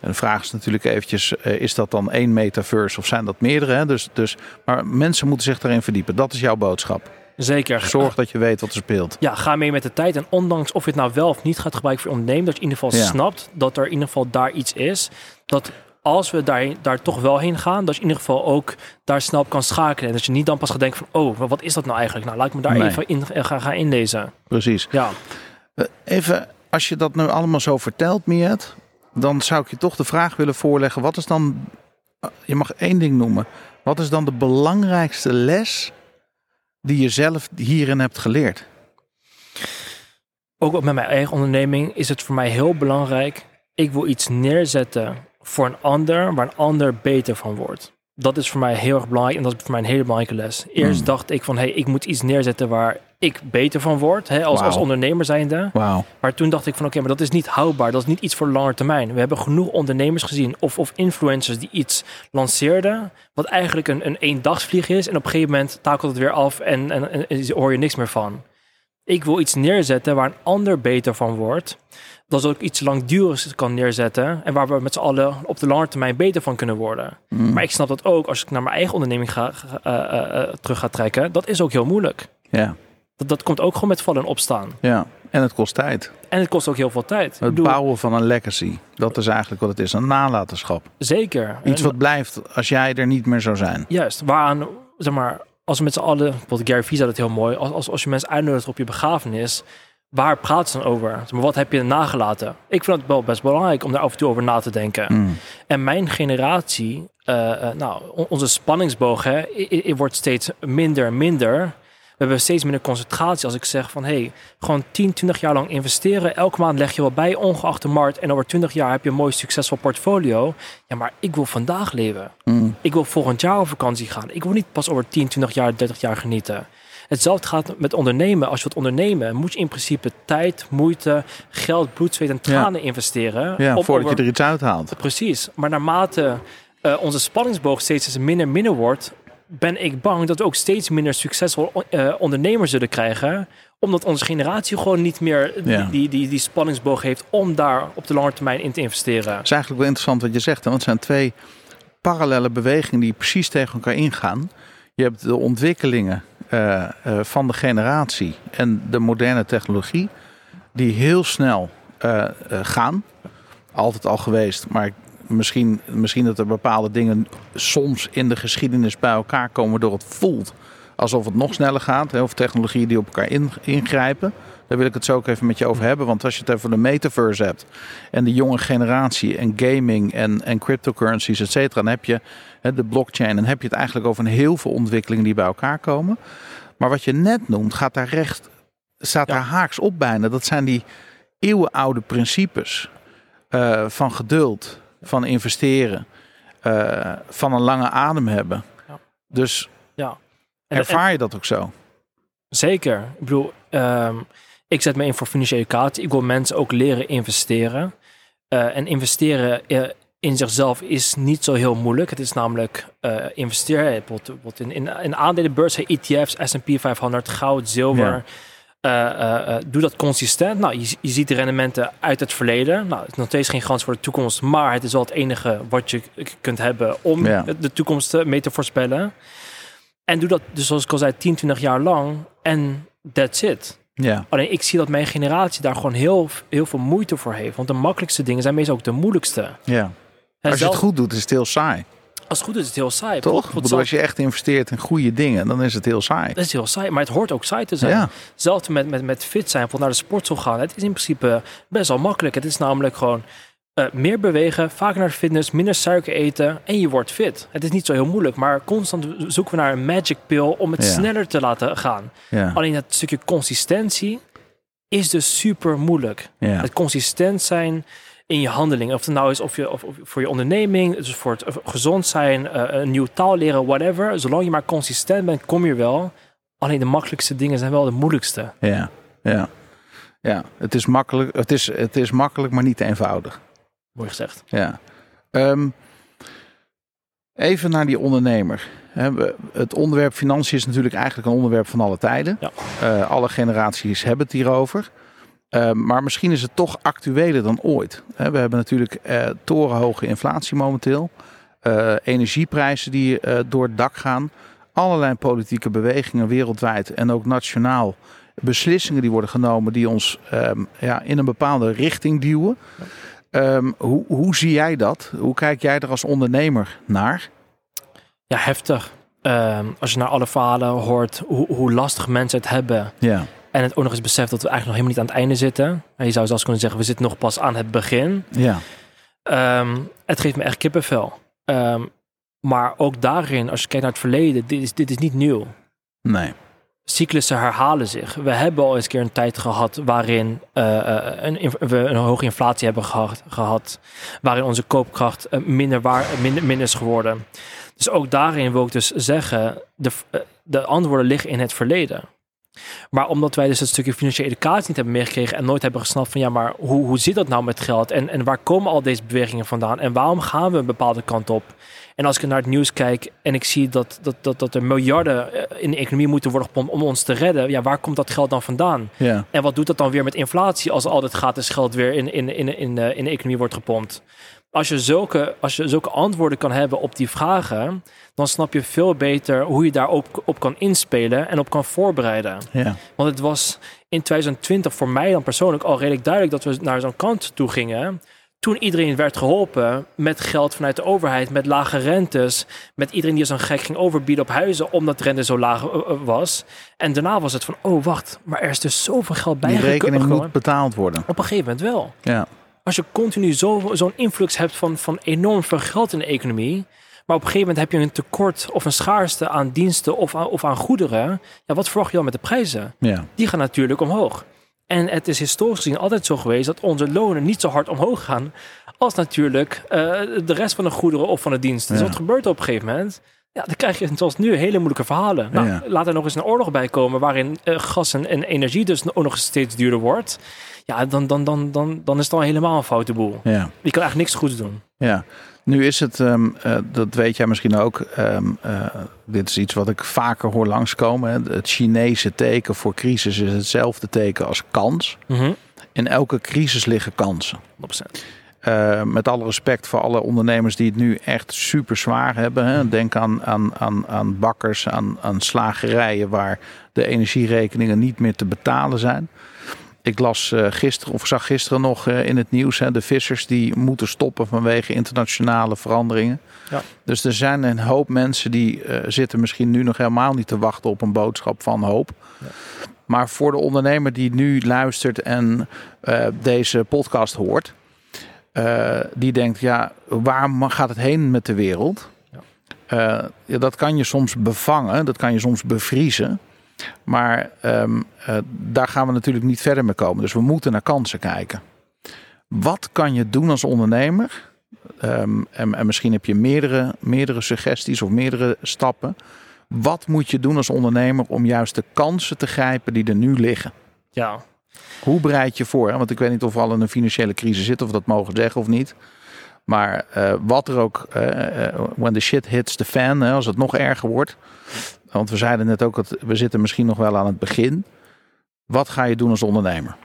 En de vraag is natuurlijk eventjes, is dat dan één metaverse of zijn dat meerdere? Dus, dus, maar mensen moeten zich daarin verdiepen. Dat is jouw boodschap. Zeker. Zorg dat je weet wat er speelt. Ja, ga mee met de tijd. En ondanks of je het nou wel of niet gaat gebruiken voor je ondernemen, dat je in ieder geval Ja. snapt dat er in ieder geval daar iets is. Dat als we daar, daar toch wel heen gaan, dat je in ieder geval ook daar snel op kan schakelen. En dat je niet dan pas gaat denken van, oh, wat is dat nou eigenlijk? Nou, laat ik me daar Nee. even in eh, gaan, gaan inlezen. Precies. Ja, Eh, Even, als je dat nu allemaal zo vertelt, Miet, dan zou ik je toch de vraag willen voorleggen. Wat is dan, eh, je mag één ding noemen. Wat is dan de belangrijkste les die je zelf hierin hebt geleerd? ook met mijn eigen onderneming is het voor mij heel belangrijk. Ik wil iets neerzetten voor een ander, waar een ander beter van wordt. Dat is voor mij heel erg belangrijk en dat is voor mij een hele belangrijke les. Eerst Hmm. dacht ik van, hey, ik moet iets neerzetten waar ik beter van word, hè, als, als ondernemer zijnde. Wauw. Maar toen dacht ik van, oké, maar dat is niet houdbaar. Dat is niet iets voor lange termijn. We hebben genoeg ondernemers gezien of, of influencers die iets lanceerden, wat eigenlijk een, een eendagsvlieg is. En op een gegeven moment takelt het weer af en, en, en, en hoor je niks meer van. Ik wil iets neerzetten waar een ander beter van wordt. Dat ook iets langdurigs kan neerzetten. En waar we met z'n allen op de lange termijn beter van kunnen worden. Mm. Maar ik snap dat ook als ik naar mijn eigen onderneming ga, eh, eh, eh, terug ga trekken. Dat is ook heel moeilijk. Ja, Dat, dat komt ook gewoon met vallen en opstaan. ja. En het kost tijd. En het kost ook heel veel tijd. Het bouwen van een legacy. Dat is eigenlijk wat het is. Een nalatenschap. Zeker. Iets wat blijft als jij er niet meer zou zijn. Juist, waaraan, zeg maar, als we met z'n allen, bijvoorbeeld Gary Vee zei dat heel mooi, als, als, als je mensen uitnodigt op je begrafenis, waar praat ze dan over? Maar, wat heb je nagelaten? Ik vind het wel best belangrijk om daar af en toe over na te denken. Mm. En mijn generatie, eh, eh, nou, on- onze spanningsboog hè, i- i- wordt steeds minder en minder. We hebben steeds minder concentratie als ik zeg van... hey, gewoon 10, 20 jaar lang investeren. Elke maand leg je wat bij, ongeacht de markt. En over 20 jaar heb je een mooi succesvol portfolio. Ja, maar ik wil vandaag leven. Mm. Ik wil volgend jaar op vakantie gaan. Ik wil niet pas over 10, 20 jaar, 30 jaar genieten. Hetzelfde gaat met ondernemen. Als je wilt ondernemen, moet je in principe tijd, moeite, geld, bloed, zweet en tranen investeren. Ja, voordat over- je er iets uithaalt. Precies. Maar naarmate eh, onze spanningsboog steeds minder minder wordt, ben ik bang dat we ook steeds minder succesvol eh, ondernemers zullen krijgen. Omdat onze generatie gewoon niet meer die, Ja. die, die, die spanningsboog heeft om daar op de lange termijn in te investeren. Het is eigenlijk wel interessant wat je zegt. Hè? Want het zijn twee parallele bewegingen die precies tegen elkaar ingaan. Je hebt de ontwikkelingen eh, eh, van de generatie en de moderne technologie. Die heel snel gaan. Altijd al geweest. Maar misschien, misschien dat er bepaalde dingen soms in de geschiedenis bij elkaar komen. Door het voelt alsof het nog sneller gaat. Hè? Of technologieën die op elkaar in- ingrijpen. Daar wil ik het zo ook even met je over hebben. Want als je het over de metaverse hebt en de jonge generatie en gaming en, en cryptocurrencies, et cetera, dan heb je hè, de blockchain. Dan heb je het eigenlijk over een heel veel ontwikkelingen die bij elkaar komen. Maar wat je net noemt, gaat daar recht, staat Ja. daar haaks op bijna. Dat zijn die eeuwenoude principes eh, van geduld, van investeren, eh, van een lange adem hebben. Ja. Dus Ja. En- ervaar je dat ook zo? Zeker. Ik bedoel, ehm, ik zet me in voor financiële educatie. Ik wil mensen ook leren investeren. Eh, en investeren eh, in zichzelf is niet zo heel moeilijk. Het is namelijk investeren bijvoorbeeld, in, in, in aandelenbeurs, ETF's, S&P 500, goud, zilver. Ja. Uh, uh, doe dat consistent. Nou, je, je, ziet de rendementen uit het verleden. Nou, het is nog steeds geen kans voor de toekomst, maar het is wel het enige wat je kunt hebben om ja. de toekomst mee te voorspellen. En doe dat dus zoals ik al zei, 10, 20 jaar lang en that's it. Ja. Alleen ik zie dat mijn generatie daar gewoon heel, heel veel moeite voor heeft. Want de makkelijkste dingen zijn meestal ook de moeilijkste. Ja. Als je het goed doet, is het heel saai. Als het goed is, is het heel saai. Toch? Als je echt investeert in goede dingen, dan is het heel saai. Het is heel saai, maar het hoort ook saai te zijn. Ja. Zelfs met, met, met fit zijn, naar de sportschool gaan. Het is in principe best wel makkelijk. Het is namelijk gewoon uh, meer bewegen, vaker naar de fitness, minder suiker eten en je wordt fit. Het is niet zo heel moeilijk, maar constant zoeken we naar een magic pill om het Ja. sneller te laten gaan. Ja. Alleen het stukje consistentie is dus super moeilijk. Ja. Het consistent zijn in je handeling. Of het nou is of je, of, of voor je onderneming, dus voor het gezond zijn, eh, een nieuwe taal leren, whatever. Zolang je maar consistent bent, kom je wel. Alleen de makkelijkste dingen zijn wel de moeilijkste. Ja. Ja. Ja. Het is makkelijk, het is, het is makkelijk, maar niet eenvoudig. Mooi gezegd. Ja. Ehm, even naar die ondernemer. Het onderwerp financiën is natuurlijk eigenlijk een onderwerp van alle tijden. Ja. Eh, alle generaties hebben het hierover. Ehm, maar misschien is het toch actueler dan ooit. We hebben natuurlijk eh, torenhoge inflatie momenteel. Eh, energieprijzen die eh, door het dak gaan. Allerlei politieke bewegingen wereldwijd en ook nationaal. Beslissingen die worden genomen die ons ehm, ja, in een bepaalde richting duwen. Ehm, hoe, hoe zie jij dat? Hoe kijk jij er als ondernemer naar? Ja, heftig. Als je naar alle verhalen hoort hoe, hoe lastig mensen het hebben. Ja, En het ook nog eens beseft dat we eigenlijk nog helemaal niet aan het einde zitten. En je zou zelfs kunnen zeggen, we zitten nog pas aan het begin. ja, Ehm, het geeft me echt kippenvel. Ehm, maar ook daarin, als je kijkt naar het verleden, dit is, dit is niet nieuw. nee. Cyclussen herhalen zich. We hebben al eens een keer een tijd gehad waarin eh, eh, een, we een hoge inflatie hebben gehad, gehad waarin onze koopkracht eh, minder, waar, minder, minder is geworden. Dus ook daarin wil ik dus zeggen, de, de antwoorden liggen in het verleden. Maar omdat wij dus het stukje financiële educatie niet hebben meegekregen en nooit hebben gesnapt van ja, maar hoe, hoe zit dat nou met geld en, en waar komen al deze bewegingen vandaan en waarom gaan we een bepaalde kant op? En als ik naar het nieuws kijk en ik zie dat, dat, dat, dat er miljarden eh, in de economie moeten worden gepompt om ons te redden, ja, waar komt dat geld dan vandaan? Ja, En wat doet dat dan weer met inflatie als al dat gratis geld weer in, in, in, in, de, in de economie wordt gepompt? Als je, zulke, als je zulke antwoorden kan hebben op die vragen, dan snap je veel beter hoe je daarop op kan inspelen en op kan voorbereiden. ja, Want het was in 2020 voor mij dan persoonlijk al redelijk duidelijk dat we naar zo'n kant toe gingen. Toen iedereen werd geholpen met geld vanuit de overheid, met lage rentes, met iedereen die een gek ging overbieden op huizen omdat de rente zo laag eh, eh, was. En daarna was het van, oh wacht, maar er is dus zoveel geld die rekening moet betaald worden. Op een gegeven moment wel. Ja, Als je continu zo- zo'n influx hebt van, van enorm veel geld in de economie, maar op een gegeven moment heb je een tekort of een schaarste aan diensten of aan, of aan goederen, ja, wat verwacht je dan met de prijzen? ja, die gaan natuurlijk omhoog. En het is historisch gezien altijd zo geweest dat onze lonen niet zo hard omhoog gaan als natuurlijk eh, de rest van de goederen of van de diensten. Dus wat gebeurt er op een gegeven moment? Ja, dan krijg je zoals nu hele moeilijke verhalen. Nou, Ja. Laat er nog eens een oorlog bij komen waarin eh, gas en, en energie dus ook nog steeds duurder wordt. Ja, dan, dan, dan, dan, dan is het al helemaal een foute boel. ja. Je kan eigenlijk niks goeds doen. Ja, nu is het, ehm, eh, dat weet jij misschien ook, ehm, eh, dit is iets wat ik vaker hoor langskomen. Hè. Het Chinese teken voor crisis is hetzelfde teken als kans. Mhm. In elke crisis liggen kansen. 100%. Eh, met alle respect voor alle ondernemers die het nu echt super zwaar hebben. Hè. Denk aan, aan, aan, aan bakkers, aan, aan slagerijen waar de energierekeningen niet meer te betalen zijn. Ik las eh, gisteren, of zag gisteren nog eh, in het nieuws, hè, de vissers die moeten stoppen vanwege internationale veranderingen. Ja. Dus er zijn een hoop mensen die zitten misschien nu nog helemaal niet te wachten op een boodschap van hoop. Maar voor de ondernemer die nu luistert en deze podcast hoort, eh, die denkt, ja, waar gaat het heen met de wereld? Ja. Eh, ja, dat kan je soms bevangen, dat kan je soms bevriezen. Maar ehm, eh, daar gaan we natuurlijk niet verder mee komen. Dus we moeten naar kansen kijken. Wat kan je doen als ondernemer? Ehm, en, en misschien heb je meerdere, meerdere suggesties of meerdere stappen. Wat moet je doen als ondernemer om juist de kansen te grijpen die er nu liggen? Ja, Hoe bereid je voor? Want ik weet niet of we al in een financiële crisis zitten, of we dat mogen zeggen of niet. Maar eh, wat er ook, eh, when the shit hits the fan, hè, als het nog erger wordt. Want we zeiden net ook dat we zitten misschien nog wel aan het begin. Wat ga je doen als ondernemer?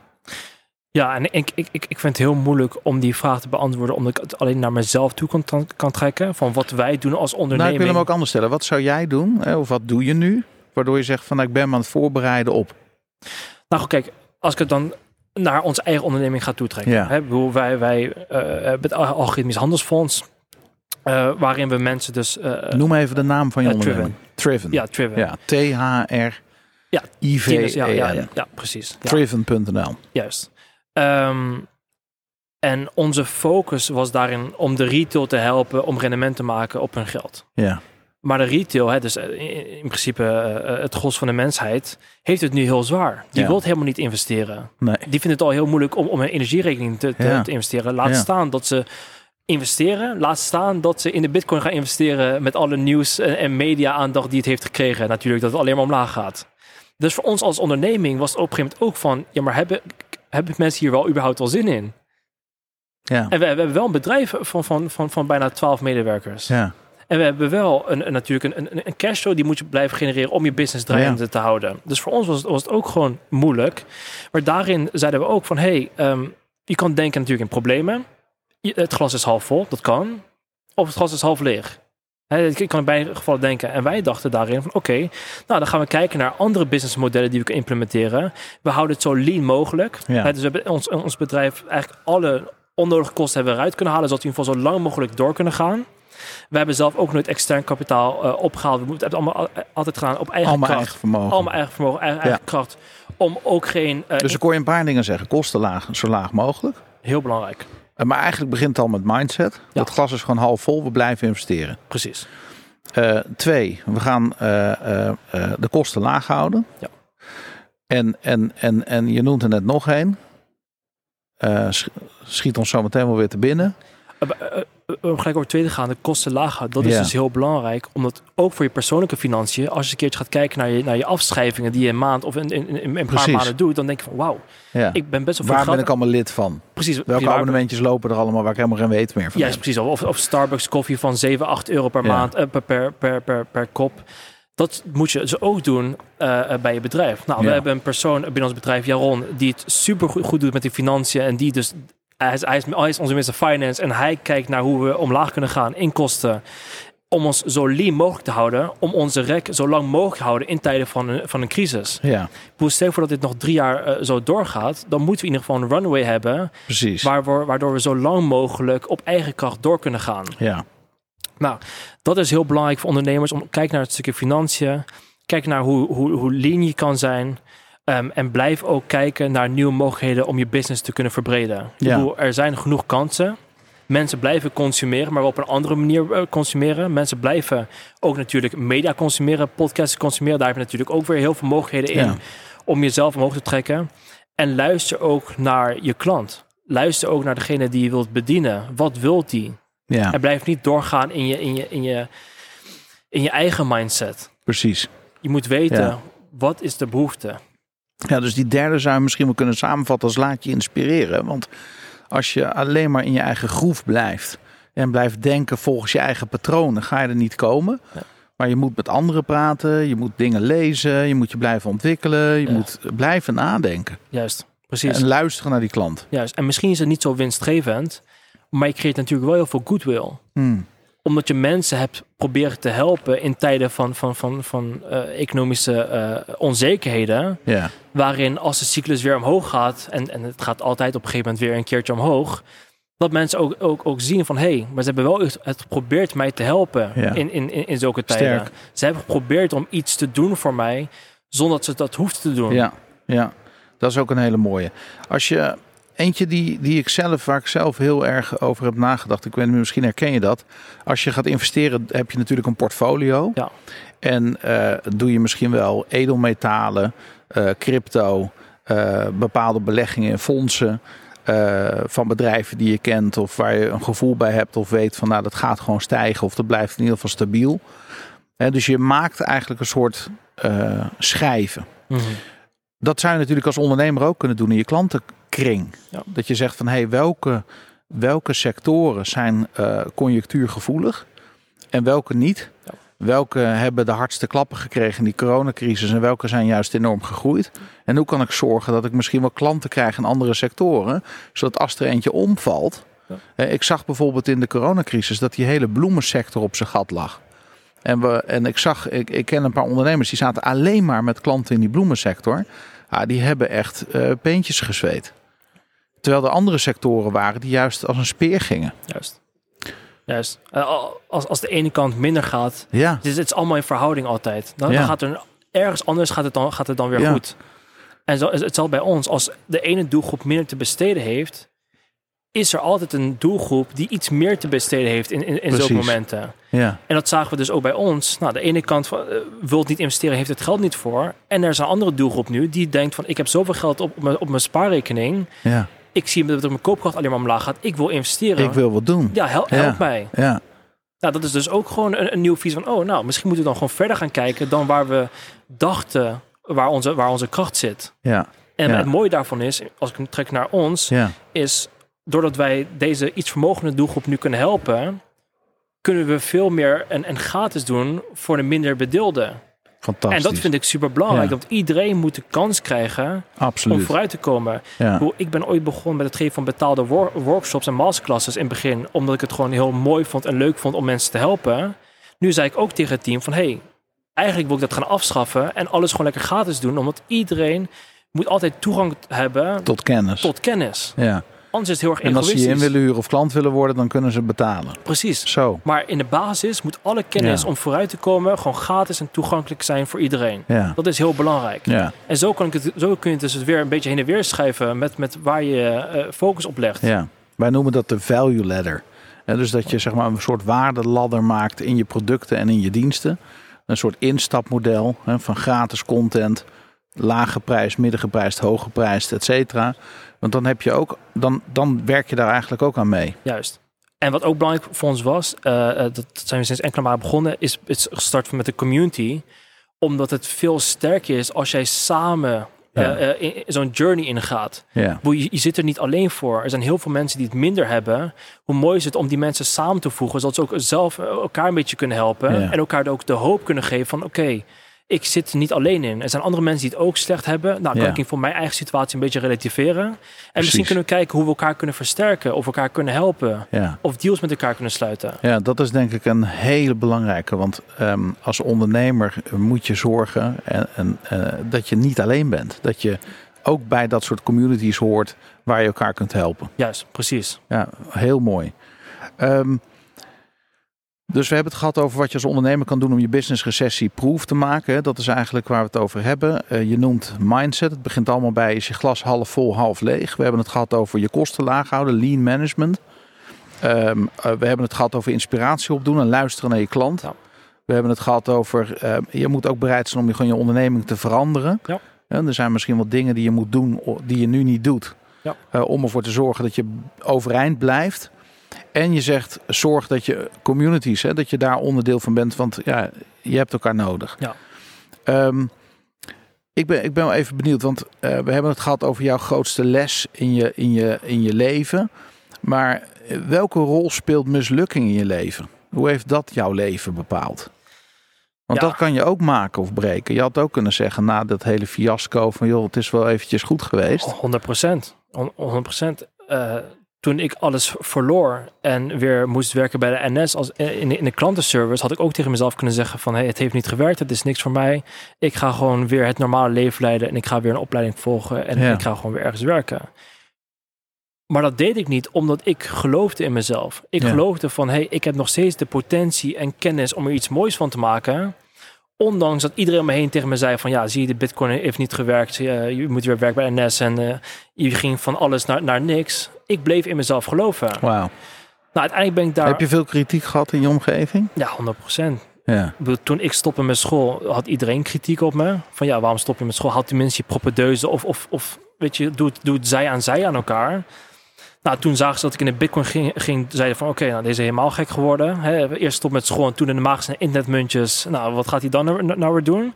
Ja, en ik, ik, ik, ik vind het heel moeilijk om die vraag te beantwoorden, omdat ik het alleen naar mezelf toe kan, kan trekken. Van wat wij doen als onderneming. Nou, ik wil hem ook anders stellen. Wat zou jij doen? Hè? Of wat doe je nu? Waardoor je zegt van nou, ik ben me aan het voorbereiden op. Nou goed, kijk, als ik het dan naar onze eigen onderneming ga toetrekken. Ja. Hè, hoe wij, wij hebben het algoritmisch handelsfonds, eh, waarin we mensen dus... eh, Noem even de naam van je onderneming. Triven. ja, Triven. Ja, T-H-R. Ja, I-V-E-N. Tinus, ja, ja, ja, ja, precies. Ja, Triven.nl. juist. Ehm, en onze focus was daarin om de retail te helpen om rendement te maken op hun geld. Ja. Maar de retail, hè, dus eh, in in principe eh, het gros van de mensheid, heeft het nu heel zwaar. Die Ja. wil helemaal niet investeren. Nee. Die vindt het al heel moeilijk om, om een energierekening te, te, Ja. te investeren. Laat Ja. staan dat ze investeren. Laat staan dat ze in de bitcoin gaan investeren met alle nieuws en, en media-aandacht die het heeft gekregen. Natuurlijk dat het alleen maar omlaag gaat. Dus voor ons als onderneming was het op een gegeven moment ook van... ja, maar hebben, hebben mensen hier wel überhaupt wel zin in? Ja. En we, we hebben wel een bedrijf van, van, van, van bijna 12 medewerkers. Ja. En we hebben wel een, een, natuurlijk een, een, een cashflow die moet je blijven genereren om je business draaiende te houden. Dus voor ons was het, was het ook gewoon moeilijk. Maar daarin zeiden we ook van, hey, ehm, je kan denken natuurlijk in problemen. Je- Het glas is half vol, dat kan. Of het glas is half leeg. Hè, ik kan in beide gevallen denken. En wij dachten daarin van, oké, nou dan gaan we kijken naar andere businessmodellen die we kunnen implementeren. We houden het zo lean mogelijk. Ja. Dus we hebben ons, ons bedrijf eigenlijk alle onnodige kosten hebben we eruit kunnen halen, zodat we in ieder geval zo lang mogelijk door kunnen gaan. We hebben zelf ook nooit extern kapitaal eh, opgehaald. We hebben het allemaal al- altijd gedaan op eigen Allemaal kracht. eigen vermogen. Allemaal eigen vermogen, eigen, eigen kracht. Om ook geen... eh, Dus ik hoor je een paar dingen zeggen. Kosten laag, zo laag mogelijk. Heel belangrijk, Eh, Maar eigenlijk begint het al met mindset. Dat glas is gewoon half vol. We blijven investeren. precies. Eh, twee, we gaan eh, eh, eh, de kosten laag houden. Ja. En, en, en, en je noemt er net nog één. Eh, sch- schiet ons zo meteen wel weer te binnen. Om gelijk over het tweede gaan, de kosten houden. Dat is Ja. dus heel belangrijk. Omdat ook voor je persoonlijke financiën, als je een keertje gaat kijken naar je, naar je afschrijvingen die je een maand of in, in, in, in een paar maanden doet, dan denk je van wauw, Ja. ik ben best wel Waar ben ik allemaal lid van? Precies. Welke waar- abonnementjes lopen er allemaal waar ik helemaal geen weet meer van heb? precies. Of, of Starbucks koffie van 7, 8 euro per Ja. maand, eh, per, per, per, per, per kop. Dat moet je dus ook doen eh, eh, bij je bedrijf. Nou, we Ja. hebben een persoon binnen ons bedrijf, Jaron, die het super goed, goed doet met die financiën. En die dus, hij is, hij is, hij is onze Mr. Finance. En hij kijkt naar hoe we omlaag kunnen gaan in kosten. Om ons zo lean mogelijk te houden. Om onze rek zo lang mogelijk te houden in tijden van een, van een crisis. Ja, Hoe stel je voor dat dit nog drie jaar eh, zo doorgaat. Dan moeten we in ieder geval een runway hebben. precies. Waardoor, waardoor we zo lang mogelijk op eigen kracht door kunnen gaan. Ja, Nou, dat is heel belangrijk voor ondernemers. Om kijk naar het stukje financiën. Kijk naar hoe, hoe, hoe lean je kan zijn. Ehm, en blijf ook kijken naar nieuwe mogelijkheden om je business te kunnen verbreden. Ik Ja. bedoel, er zijn genoeg kansen. Mensen blijven consumeren, maar op een andere manier eh, consumeren. Mensen blijven ook natuurlijk media consumeren, podcasts consumeren. Daar heb je natuurlijk ook weer heel veel mogelijkheden in Ja. om jezelf omhoog te trekken. En luister ook naar je klant. Luister ook naar degene die je wilt bedienen. Wat wilt die? ja, En blijf niet doorgaan in je, in je, in je, in je eigen mindset. precies. Je moet weten, Ja. wat is de behoefte? Ja, dus die derde zou je misschien wel kunnen samenvatten als laat je inspireren. Want als je alleen maar in je eigen groef blijft en blijft denken volgens je eigen patronen, ga je er niet komen. Ja. Maar je moet met anderen praten, je moet dingen lezen, je moet je blijven ontwikkelen, je Ja. moet blijven nadenken. Juist, precies. En luisteren naar die klant. Juist. En misschien is het niet zo winstgevend, maar je creëert natuurlijk wel heel veel goodwill. Hmm. Omdat je mensen hebt proberen te helpen in tijden van, van, van, van eh, economische eh, onzekerheden. Ja, Waarin als de cyclus weer omhoog gaat, en, en het gaat altijd op een gegeven moment weer een keertje omhoog. Dat mensen ook, ook, ook zien van, hé, hey, maar ze hebben wel het geprobeerd mij te helpen Ja. in, in, in, in zulke tijden. Sterk. Ze hebben geprobeerd om iets te doen voor mij, zonder dat ze dat hoefden te doen. ja, ja. Dat is ook een hele mooie. Als je eentje die, die ik zelf, waar ik zelf heel erg over heb nagedacht. Ik weet niet, misschien herken je dat. Als je gaat investeren, heb je natuurlijk een portfolio. Ja. En eh, doe je misschien wel edelmetalen, eh, crypto, eh, bepaalde beleggingen in fondsen. van bedrijven die je kent of waar je een gevoel bij hebt of weet van nou dat gaat gewoon stijgen of dat blijft in ieder geval stabiel. Dus je maakt eigenlijk een soort schijven. Mhm. Dat zou je natuurlijk als ondernemer ook kunnen doen in je klantenkring. Ja. Dat je zegt van hé, hey, welke, welke sectoren zijn eh, conjunctuurgevoelig en welke niet? Ja. Welke hebben de hardste klappen gekregen in die coronacrisis en welke zijn juist enorm gegroeid? En hoe kan ik zorgen dat ik misschien wel klanten krijg in andere sectoren, zodat als er eentje omvalt. Eh, Ik zag bijvoorbeeld in de coronacrisis dat die hele bloemensector op zijn gat lag. En, we, en ik zag, ik, ik ken een paar ondernemers die zaten alleen maar met klanten in die bloemensector. Ja, die hebben echt eh peentjes gezweet. Terwijl er andere sectoren waren die juist als een speer gingen. Juist. Juist. Eh, al- als, als de ene kant minder gaat, Ja, het is, het is allemaal in verhouding altijd. Dan, Ja. dan gaat er ergens anders gaat het dan, gaat het dan weer Ja. goed. En zo, het zal bij ons, als de ene doelgroep minder te besteden heeft, is er altijd een doelgroep die iets meer te besteden heeft in, in, in zulke momenten. ja, En dat zagen we dus ook bij ons. Nou, de ene kant van, eh, wil niet investeren, heeft het geld niet voor. En er is een andere doelgroep nu die denkt van, ik heb zoveel geld op, op, mijn, op mijn spaarrekening. ja. Ik zie dat mijn koopkracht alleen maar omlaag gaat. Ik wil investeren. Ik wil wat doen. Ja, hel- Ja. help mij. Ja, Nou, dat is dus ook gewoon een, een nieuw visie van, oh, nou, misschien moeten we dan gewoon verder gaan kijken dan waar we dachten waar onze, waar onze kracht zit. ja, En Ja. het mooie daarvan is, als ik hem trek naar ons, ja. is doordat wij deze iets vermogende doelgroep nu kunnen helpen, kunnen we veel meer en, en gratis doen voor de minder bedeelden. Fantastisch. En dat vind ik super belangrijk, Ja. dat iedereen moet de kans krijgen om vooruit te komen. Ja. Hoe- Ik ben ooit begonnen met het geven van betaalde wor- workshops en masterclasses in het begin, omdat ik het gewoon heel mooi vond en leuk vond om mensen te helpen. Nu zei ik ook tegen het team van, hey, eigenlijk wil ik dat gaan afschaffen en alles gewoon lekker gratis doen, omdat iedereen moet altijd toegang hebben Tot kennis. tot kennis. Ja. Anders is het heel erg En als ze je in willen huren of klant willen worden, dan kunnen ze betalen. Precies. Zo. Maar in de basis moet alle kennis Ja. om vooruit te komen gewoon gratis en toegankelijk zijn voor iedereen. Ja. Dat is heel belangrijk. Ja. En zo, kan ik het, zo kun je het dus weer een beetje heen en weer schuiven met, met waar je eh, focus op legt. Ja. Wij noemen dat de value ladder. En dus dat je zeg maar een soort waardeladder maakt in je producten en in je diensten. Een soort instapmodel hè, van gratis content, laag geprijsd, midden geprijsd, hoog geprijsd, et cetera. Want dan heb je ook, dan, dan werk je daar eigenlijk ook aan mee. Juist. En wat ook belangrijk voor ons was, eh, eh, dat zijn we sinds enkele maanden begonnen, is, is gestart met de community. Omdat het veel sterker is als jij samen eh, Ja. zo'n journey ingaat. Ja. Je, je zit er niet alleen voor. Er zijn heel veel mensen die het minder hebben. Hoe mooi is het om die mensen samen te voegen, zodat ze ook zelf elkaar een beetje kunnen helpen. Ja. En elkaar ook de hoop kunnen geven van oké, ik zit er niet alleen in. Er zijn andere mensen die het ook slecht hebben. Nou, kan Ja. ik voor mijn eigen situatie een beetje relativeren. En Precies. misschien kunnen we kijken hoe we elkaar kunnen versterken. Of elkaar kunnen helpen. Ja. Of deals met elkaar kunnen sluiten. Ja, dat is denk ik een hele belangrijke. Want ehm, als ondernemer moet je zorgen en, en, eh, dat je niet alleen bent. Dat je ook bij dat soort communities hoort waar je elkaar kunt helpen. Juist, precies. Ja, heel mooi. Ehm, dus we hebben het gehad over wat je als ondernemer kan doen om je business recessie-proof te maken. Dat is eigenlijk waar we het over hebben. Eh, je noemt mindset. Het begint allemaal bij is je glas half vol, half leeg. We hebben het gehad over je kosten laag houden, lean management. Ehm, eh, we hebben het gehad over inspiratie opdoen en luisteren naar je klant. Ja. We hebben het gehad over, eh, je moet ook bereid zijn om je, gewoon je onderneming te veranderen. Ja. En er zijn misschien wel dingen die je moet doen die je nu niet doet. Ja. Eh, om ervoor te zorgen dat je overeind blijft. En je zegt, zorg dat je communities, hè, dat je daar onderdeel van bent. Want ja, je hebt elkaar nodig. Ja. Ehm, ik, ben, ik ben wel even benieuwd, want eh, we hebben het gehad over jouw grootste les in je, in je, in je leven. Maar eh, welke rol speelt mislukking in je leven? Hoe heeft dat jouw leven bepaald? Want Ja. dat kan je ook maken of breken. Je had ook kunnen zeggen na dat hele fiasco van joh, het is wel eventjes goed geweest. 100 procent. 100 procent. Eh, toen ik alles verloor en weer moest werken bij de NS als, eh, in, de- in de klantenservice, had ik ook tegen mezelf kunnen zeggen van hey, het heeft niet gewerkt, het is niks voor mij. Ik ga gewoon weer het normale leven leiden en ik ga weer een opleiding volgen en Ja. ik ga gewoon weer ergens werken. Maar dat deed ik niet omdat ik geloofde in mezelf. Ik Ja. geloofde van hey, ik heb nog steeds de potentie en kennis om er iets moois van te maken. Ondanks dat iedereen om me heen tegen me zei van ja, zie je, de bitcoin heeft niet gewerkt. Je, je moet weer werken bij NS en eh, je ging van alles naar, naar niks. Ik bleef in mezelf geloven. Nou, Wauw. uiteindelijk ben ik daar... Heb je veel kritiek gehad in je omgeving? Ja, 100 procent. Ja. Toen ik stopte met school, had iedereen kritiek op me. Van ja, waarom stop je met school? Houd tenminste je proppedeuzen of, of, of weet je, doe het, doe het zij aan zij aan elkaar. Nou, toen zagen ze dat ik in de bitcoin ging, ging zeiden van oké, nou deze is helemaal gek geworden. Hè, eerst stop met school en toen in de magische internetmuntjes. Nou, wat gaat hij dan nou, nou weer doen?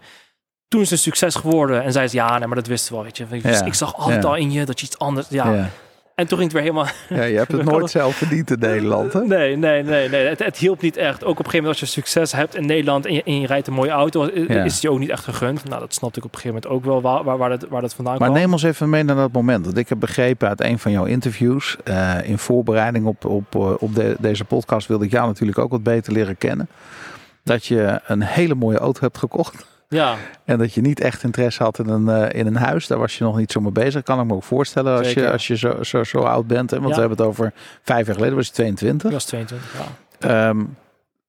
Toen is het een succes geworden en zei ze ja, nee, maar dat wisten we wel, weet je. Ik, Ja, ik zag altijd ja. al in je dat je iets anders, ja. En toen ging het weer helemaal... Ja, je hebt het (laughs) nooit zelf verdiend in Nederland, hè? Nee, nee, nee. nee. Het, het hielp niet echt. Ook op een gegeven moment als je succes hebt in Nederland en je, en je rijdt een mooie auto, Ja. is het je ook niet echt gegund. Nou, dat snapte ik op een gegeven moment ook wel waar, waar, waar, dat, waar dat vandaan Maar kwam. neem ons even mee naar dat moment. Want ik heb begrepen uit een van jouw interviews, eh, in voorbereiding op, op, eh, op de- deze podcast, wilde ik jou natuurlijk ook wat beter leren kennen. Dat je een hele mooie auto hebt gekocht. Ja, En dat je niet echt interesse had in een, eh, in een huis. Daar was je nog niet zo mee bezig. Kan ik me ook voorstellen als je, als je zo, zo, zo oud bent. Hè? Want Ja. we hebben het over vijf jaar geleden, was je 22. ik was 22. Ja. Ehm,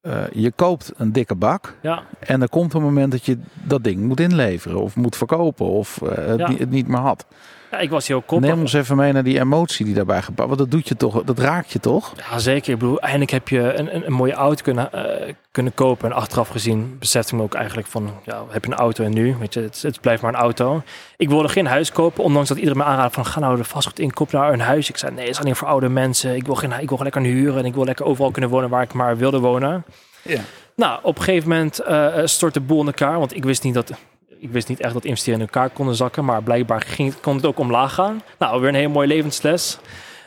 eh, je koopt een dikke bak. ja. En er komt een moment dat je dat ding moet inleveren. Of moet verkopen. Of eh, het, Ja. niet, het niet meer had. Ja, ik was heel koppig. Neem ons even mee naar die emotie die daarbij gebeurt. Want dat doet je toch, dat raakt je toch? Ja, zeker. Ik bedoel, eindelijk heb je een, een, een mooie auto kunnen, eh, kunnen kopen. En achteraf gezien besefte ik me ook eigenlijk van, ja, heb je een auto en nu? Weet je, het, het blijft maar een auto. Ik wilde geen huis kopen, ondanks dat iedereen me aanraadde van, ga nou er vastgoed in, koop nou een huis. Ik zei, nee, het is alleen voor oude mensen. Ik wil, geen, ik wil lekker huren en ik wil lekker overal kunnen wonen waar ik maar wilde wonen. Ja. Nou, op een gegeven moment eh stort de boel in elkaar, want ik wist niet dat... Ik wist niet echt dat investeren in elkaar konden zakken, maar blijkbaar ging, kon het ook omlaag gaan. Nou, weer een hele mooie levensles.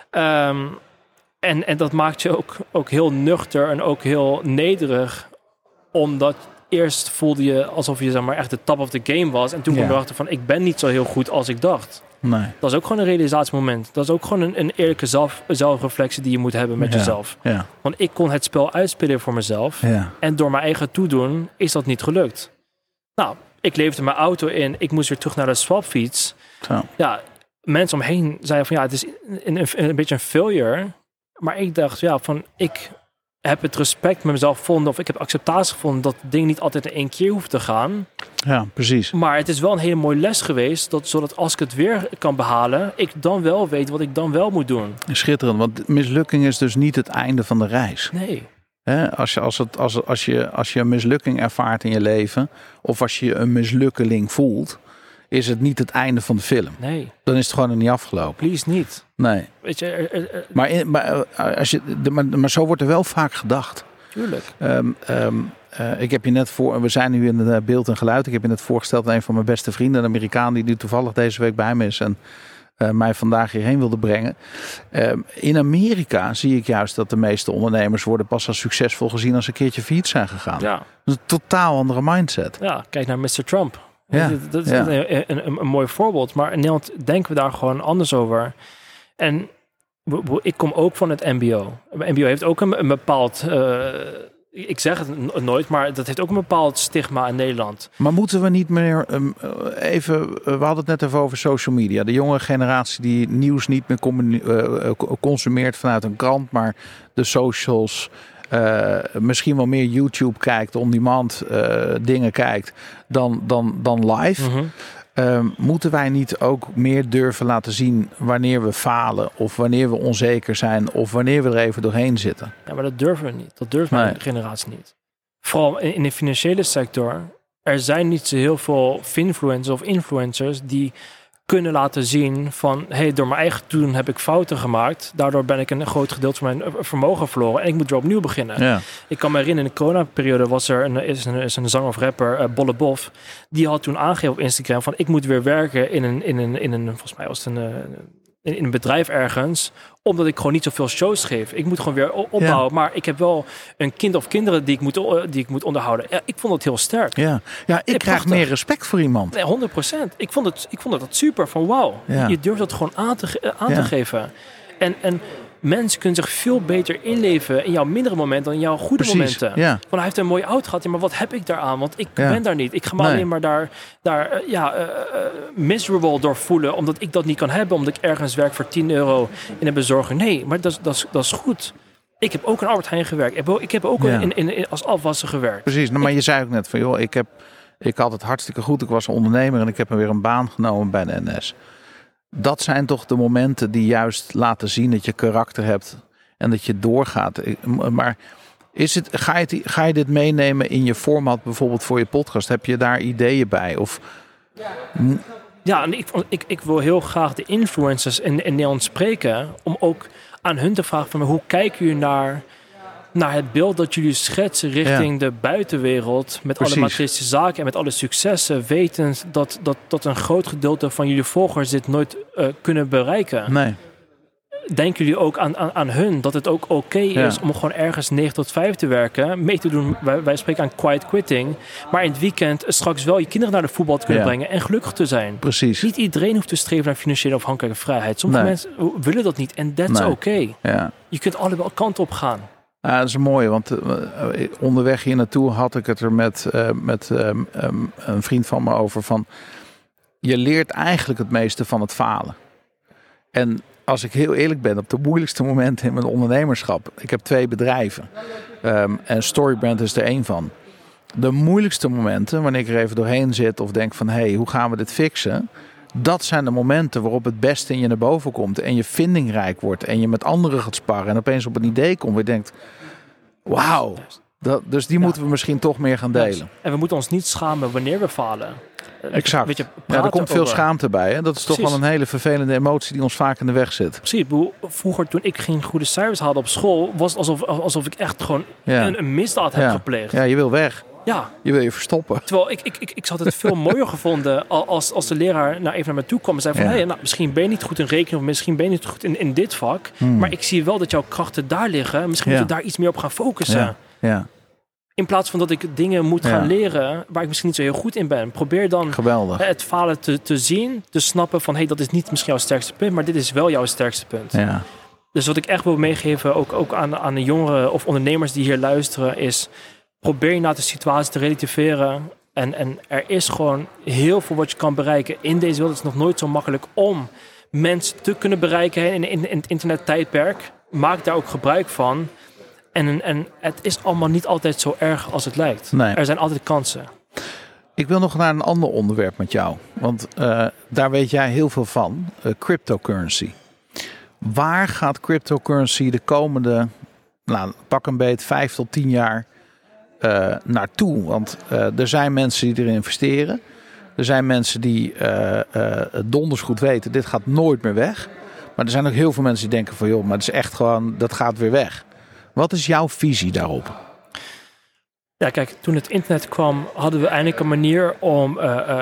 Ehm, en, en dat maakt je ook, ook heel nuchter en ook heel nederig. Omdat eerst voelde je alsof je zeg maar, echt de top of the game was. En toen kwam Ja. je erachter van, ik ben niet zo heel goed als ik dacht. Nee. Dat is ook gewoon een realisatiemoment. Dat is ook gewoon een, een eerlijke zelf, zelfreflectie die je moet hebben met Ja. jezelf. Ja. Want ik kon het spel uitspelen voor mezelf. En door mijn eigen toedoen is dat niet gelukt. Nou, ik leverde mijn auto in. Ik moest weer terug naar de swapfiets. Zo. Ja, mensen omheen zeiden van ja, het is een, een, een beetje een failure. Maar ik dacht, ja, van ik heb het respect met mezelf gevonden. Of ik heb acceptatie gevonden dat het ding niet altijd in één keer hoeft te gaan. ja, precies. Maar het is wel een hele mooie les geweest. Dat, zodat als ik het weer kan behalen, ik dan wel weet wat ik dan wel moet doen. Schitterend. Want mislukking is dus niet het einde van de reis. Nee. Als, je, als, het, als, als, je, als je een mislukking ervaart in je leven, of als je een mislukkeling voelt, is het niet het einde van de film. Nee, Dan is het gewoon niet afgelopen. please niet. Nee. Weet je, er, er- er- Maar, in, maar, eh, als je, de- maar, maar zo wordt er wel vaak gedacht. tuurlijk. Ehm, ehm, eh, ik heb je net voor, we zijn nu in het eh, beeld en geluid. Ik heb je net voorgesteld aan een van mijn beste vrienden, een Amerikaan die nu toevallig deze week bij me is en eh, mij vandaag hierheen wilde brengen. Ehm, in Amerika zie ik juist dat de meeste ondernemers worden pas als succesvol gezien als ze een keertje failliet zijn gegaan. Ja. Dat is een totaal andere mindset. Ja, kijk naar Mr. Trump. Ja, Dat, is ja. een, een, mooi voorbeeld. Maar in Nederland denken we daar gewoon anders over. En ik kom ook van het MBO. Het MBO heeft ook een, een bepaald. eh, ik zeg het no- nooit, maar dat heeft ook een bepaald stigma in Nederland. Maar moeten we niet meer ehm, eh, even, eh, we hadden het net even over social media. De jonge generatie die nieuws niet meer eh, consumeert vanuit een krant, maar de socials, misschien wel meer YouTube kijkt, on-demand dingen kijkt dan, dan, dan live. Mhm. Ehm, moeten wij niet ook meer durven laten zien wanneer we falen of wanneer we onzeker zijn of wanneer we er even doorheen zitten? Ja, maar dat durven we niet. Dat durft mijn generatie niet. Vooral in, in de financiële sector. Er zijn niet zo heel veel finfluencers of influencers die kunnen laten zien van... hey, door mijn eigen doen heb ik fouten gemaakt. Daardoor ben ik een groot gedeelte van mijn eh, vermogen verloren. En ik moet weer opnieuw beginnen. Ja, Ik kan me herinneren, in de coronaperiode was er een, is een, is een zanger of rapper, eh, Bolle Bof. Die had toen aangegeven op Instagram van ik moet weer werken in een, in een, in een volgens mij was het een, eh, in, in een bedrijf ergens. Omdat ik gewoon niet zoveel shows geef. Ik moet gewoon weer opbouwen. Maar ik heb wel een kind of kinderen die ik moet, o- die ik moet onderhouden. Ja, ik vond het heel sterk. ja. ja ik Ja, krijg meer respect voor iemand. Nee, 100 Ik vond het, ik vond het super van wauw. Je durft dat gewoon aan te, eh, aan te geven. En, en mensen kunnen zich veel beter inleven in jouw mindere momenten dan in jouw goede Precies. momenten. Ja. Van hij heeft een mooie auto gehad, ja, maar wat heb ik daaraan? Want ik Ja. ben daar niet. Ik ga me Nee. alleen maar daar, daar eh, ja, eh, eh, miserable door voelen, omdat ik dat niet kan hebben, omdat ik ergens werk voor 10 euro in een bezorger. Nee, maar dat, is- dat, is- dat is goed. Ik heb ook in Albert Heijn gewerkt. Ik heb ook, ik heb ook Ja. in, in, in- als afwasser gewerkt. Precies, nou, maar je zei ook net van joh, ik, heb, ik had het hartstikke goed. Ik was een ondernemer en ik heb me weer een baan genomen bij de NS. Dat zijn toch de momenten die juist laten zien dat je karakter hebt en dat je doorgaat. Maar is het, ga, je ga je dit meenemen in je format bijvoorbeeld voor je podcast? Heb je daar ideeën bij? Of Ja, en ik, ik, ik wil heel graag de influencers in, in Nederland spreken. Om ook aan hun te vragen van hoe kijken jullie naar, naar het beeld dat jullie schetsen richting de buitenwereld. Met Precies. alle materialistische zaken en met alle successen. Wetend dat, dat, dat een groot gedeelte van jullie volgers dit nooit eh, kunnen bereiken. nee? denken jullie ook aan, aan, aan hun dat het ook oké is Ja. om gewoon ergens 9 tot 5 te werken, mee te doen? Wij, wij spreken aan quiet quitting, maar in het weekend straks wel je kinderen naar de voetbal te kunnen Ja. brengen en gelukkig te zijn. Precies. Niet iedereen hoeft te streven naar financiële afhankelijke vrijheid. Sommige Nee. mensen willen dat niet en that's Nee. oké. Je kunt allebei kanten op gaan. Ja, dat is mooi, want eh, onderweg hier naartoe had ik het er met, eh, met ehm, een vriend van me over van... Je leert eigenlijk het meeste van het falen. En als ik heel eerlijk ben, op de moeilijkste momenten in mijn ondernemerschap... Ik heb twee bedrijven ehm, en Storybrand is er één van. De moeilijkste momenten, wanneer ik er even doorheen zit of denk van... hé, hey, hoe gaan we dit fixen? Dat zijn de momenten waarop het beste in je naar boven komt. En je vindingrijk wordt. En je met anderen gaat sparren. En opeens op een idee komt waar je denkt... Wauw. Dat, dus die Ja. moeten we misschien toch meer gaan delen. En we moeten ons niet schamen wanneer we falen. Eh, Exact. Weet je, Ja, er komt veel over- schaamte bij. Hè? Dat is toch wel een hele vervelende emotie die ons vaak in de weg zit. Precies. Vroeger, toen ik geen goede cijfers haalde op school, was het alsof, alsof ik echt gewoon Ja. een, een misdaad heb gepleegd. ja, je wil weg. Ja. Je wil je verstoppen. Terwijl ik, ik, ik, ik had het veel mooier (laughs) gevonden al- als, als de leraar nou even naar me toe kwam en zei van, Ja. hey, nou, misschien ben je niet goed in rekenen of misschien ben je niet goed in, in dit vak, maar ik zie wel dat jouw krachten daar liggen. Misschien Hmm. Ja. moet je daar iets meer op gaan focussen. Ja. In plaats van dat ik dingen moet gaan leren waar ik misschien niet zo heel goed in ben. Probeer dan geweldig. het falen te, te zien, te snappen van hey, dat is niet misschien jouw sterkste punt, maar dit is wel jouw sterkste punt. Ja. Dus wat ik echt wil meegeven, ook, ook aan, aan de jongeren of ondernemers die hier luisteren, is probeer je naar de situatie te relativeren. En, en er is gewoon heel veel wat je kan bereiken in deze wereld. Het is nog nooit zo makkelijk om mensen te kunnen bereiken in, in, in het internettijdperk. Maak daar ook gebruik van. En, en het is allemaal niet altijd zo erg als het lijkt. Nee. Er zijn altijd kansen. Ik wil nog naar een ander onderwerp met jou. Want eh, daar weet jij heel veel van. eh, cryptocurrency. Waar gaat cryptocurrency de komende, nou, pak een beet, vijf tot tien jaar eh, naartoe? Want eh, er zijn mensen die erin investeren. Er zijn mensen die eh, donders goed weten, dit gaat nooit meer weg. Maar er zijn ook heel veel mensen die denken van, joh, maar het is echt gewoon, dat gaat weer weg. Wat is jouw visie daarop? Ja, kijk, toen het internet kwam, hadden we eindelijk een manier om eh,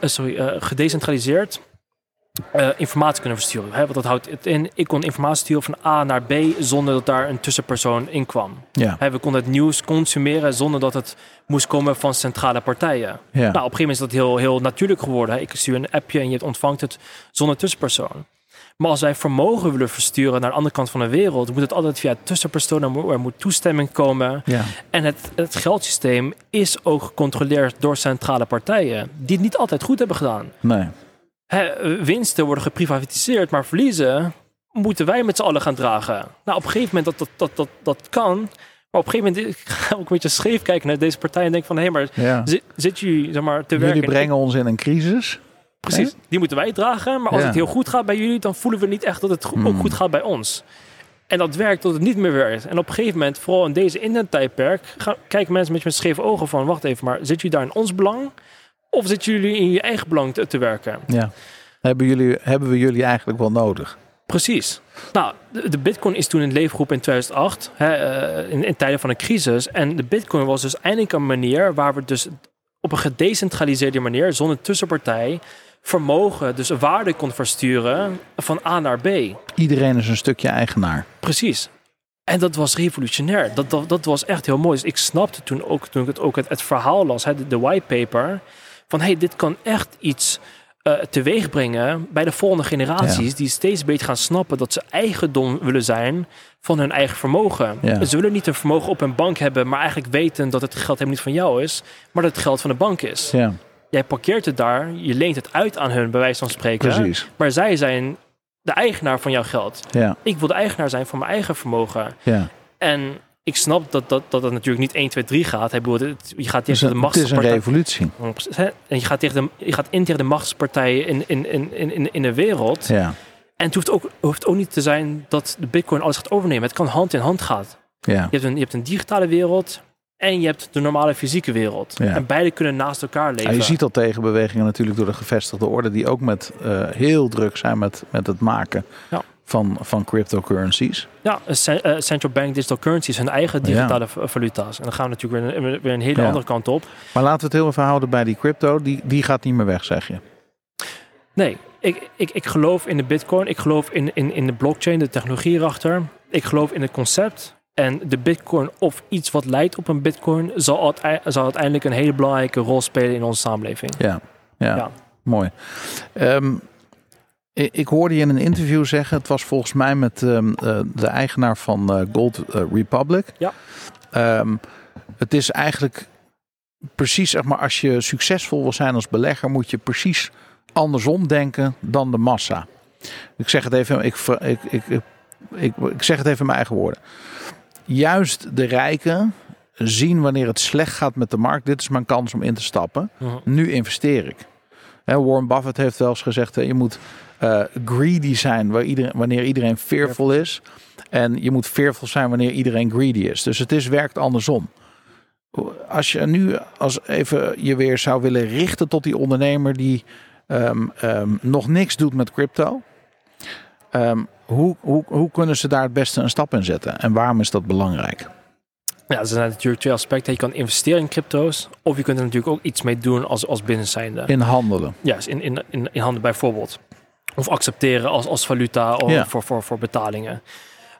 sorry, gedecentraliseerd eh, informatie kunnen versturen. Hè? Want dat houdt het in. Ik kon informatie sturen van A naar B zonder dat daar een tussenpersoon in kwam. Ja, Hè, we konden het nieuws consumeren zonder dat het moest komen van centrale partijen. ja, Nou, op een gegeven moment is dat heel, heel natuurlijk geworden. Hè? Ik stuur een appje en je ontvangt het zonder tussenpersoon. Maar als wij vermogen willen versturen naar de andere kant van de wereld, moet het altijd via tussenpersoon. Er moet, er moet toestemming komen. ja, En het, het geldsysteem is ook gecontroleerd door centrale partijen, die het niet altijd goed hebben gedaan. nee, Winsten worden geprivatiseerd, maar verliezen moeten wij met z'n allen gaan dragen. Nou, op een gegeven moment dat dat, dat, dat, dat kan. Maar op een gegeven moment ik ga ook een beetje scheef kijken naar deze partij en denk van hé, maar ja. zit, zit jullie zeg maar, te werken? Jullie brengen ons in een crisis. Precies, die moeten wij dragen. Maar als Ja. het heel goed gaat bij jullie, dan voelen we niet echt dat het go- Hmm. ook goed gaat bij ons. En dat werkt tot het niet meer werkt. En op een gegeven moment, vooral in deze internettijdperk, kijken mensen met, met scheve ogen van, wacht even, maar zit jullie daar in ons belang? Of zitten jullie in je eigen belang te, te werken? Ja. Hebben, jullie, hebben we jullie eigenlijk wel nodig? Precies. Nou, de, de bitcoin is toen in het leven geroepen in 2008, hè, eh, in, in tijden van een crisis. En de bitcoin was dus eindelijk een manier waar we dus op een gedecentraliseerde manier, zonder tussenpartij, vermogen, dus waarde kon versturen van A naar B. Iedereen is een stukje eigenaar. Precies. En dat was revolutionair. Dat, dat, dat was echt heel mooi. Dus ik snapte toen ook, toen ik het, ook het, het verhaal las, hè, de, de whitepaper, van hey, dit kan echt iets eh teweeg brengen bij de volgende generaties, die steeds beter gaan snappen dat ze eigendom willen zijn van hun eigen vermogen. Ja. Ze willen niet een vermogen op hun bank hebben, maar eigenlijk weten dat het geld helemaal niet van jou is, maar dat het geld van de bank is. Ja, Jij parkeert het daar, je leent het uit aan hun, bij wijze van spreken. precies. Maar zij zijn de eigenaar van jouw geld. Ja, Ik wil de eigenaar zijn van mijn eigen vermogen. ja. En ik snap dat dat, dat, dat natuurlijk niet 1, 2, 3 gaat. Hij bedoelt, het- je gaat Het tegen de een, het is een machtspartij. revolutie. En je gaat, tegen de, je gaat in tegen de machtspartijen in, in, in, in, in de wereld. Ja, En het hoeft ook, hoeft ook niet te zijn dat de bitcoin alles gaat overnemen. Het kan hand in hand gaan. ja, Je hebt een, je hebt een digitale wereld en je hebt de normale fysieke wereld. Ja. En beide kunnen naast elkaar leven. Ja, je ziet al tegenbewegingen natuurlijk door de gevestigde orde, die ook met eh, heel druk zijn met, met het maken Ja. Van, van cryptocurrencies. Ja, eh, central bank digital currencies, hun eigen digitale valuta's. En dan gaan we natuurlijk weer, een- weer een hele Ja. andere kant op. Maar laten we het heel even houden bij die crypto. Die, die gaat niet meer weg, zeg je. Nee, ik, ik, ik geloof in de bitcoin. Ik geloof in, in, in de blockchain, de technologie erachter. Ik geloof in het concept. En de bitcoin of iets wat lijkt op een bitcoin... zal, zal uiteindelijk een hele belangrijke rol spelen in onze samenleving. Ja, ja, Ja. mooi. Ehm, ik, hoorde je in een interview zeggen, het was volgens mij met ehm, eh, de eigenaar van eh, Gold eh, Republic. Ja. Ehm, het is eigenlijk precies, zeg maar, als je succesvol wil zijn als belegger, moet je precies andersom denken dan de massa. Ik zeg het even, ik, ik, ik, ik, ik, zeg het even in mijn eigen woorden. Juist de rijken zien wanneer het slecht gaat met de markt. Dit is mijn kans om in te stappen. Mhm. Nu investeer ik. Warren Buffett heeft wel eens gezegd: je moet eh, greedy zijn waar iedereen, wanneer iedereen fearful is. En je moet fearful zijn wanneer iedereen greedy is. Dus het is, werkt andersom. Als je nu als even je weer zou willen richten tot die ondernemer die ehm, ehm, nog niks doet met crypto. ehm, hoe, hoe, hoe kunnen ze daar het beste een stap in zetten? En waarom is dat belangrijk? Ja, er zijn natuurlijk twee aspecten. Je kan investeren in crypto's. Of je kunt er natuurlijk ook iets mee doen als, als business zijnde. In handelen. Ja, in, in, in, in handen bijvoorbeeld. Of accepteren als, als valuta of Ja. voor, voor, voor betalingen.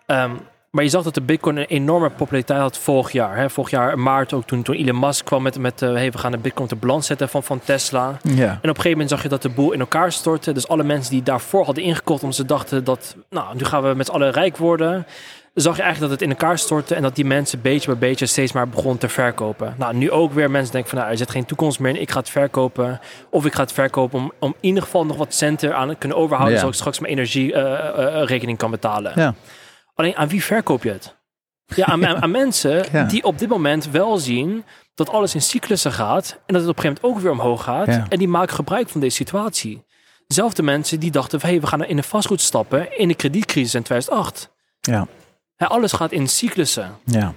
Ehm, maar je zag dat de bitcoin een enorme populariteit had vorig jaar. Hè? Vorig jaar maart ook toen, toen Elon Musk kwam met, met hey, we gaan de bitcoin de balans zetten van, van Tesla. Ja. En op een gegeven moment zag je dat de boel in elkaar stortte. Dus alle mensen die daarvoor hadden ingekocht omdat ze dachten dat, nou, nu gaan we met z'n allen rijk worden. Zag je eigenlijk dat het in elkaar stortte en dat die mensen beetje bij beetje steeds maar begonnen te verkopen. Nou, nu ook weer mensen denken van, nou, er zit geen toekomst meer in. Ik ga het verkopen. Of ik ga het verkopen om, om in ieder geval nog wat centen aan te kunnen overhouden. Ja. Zodat ik straks mijn energierekening kan betalen. Ja. Alleen aan wie verkoop je het? Ja, aan, aan, (laughs) aan mensen Ja. die op dit moment wel zien dat alles in cyclussen gaat en dat het op een gegeven moment ook weer omhoog gaat. En die maken gebruik van deze situatie. Dezelfde mensen die dachten van hey, we gaan in de vastgoed stappen in de kredietcrisis in 2008. Ja. Alles gaat in cyclussen. Ja.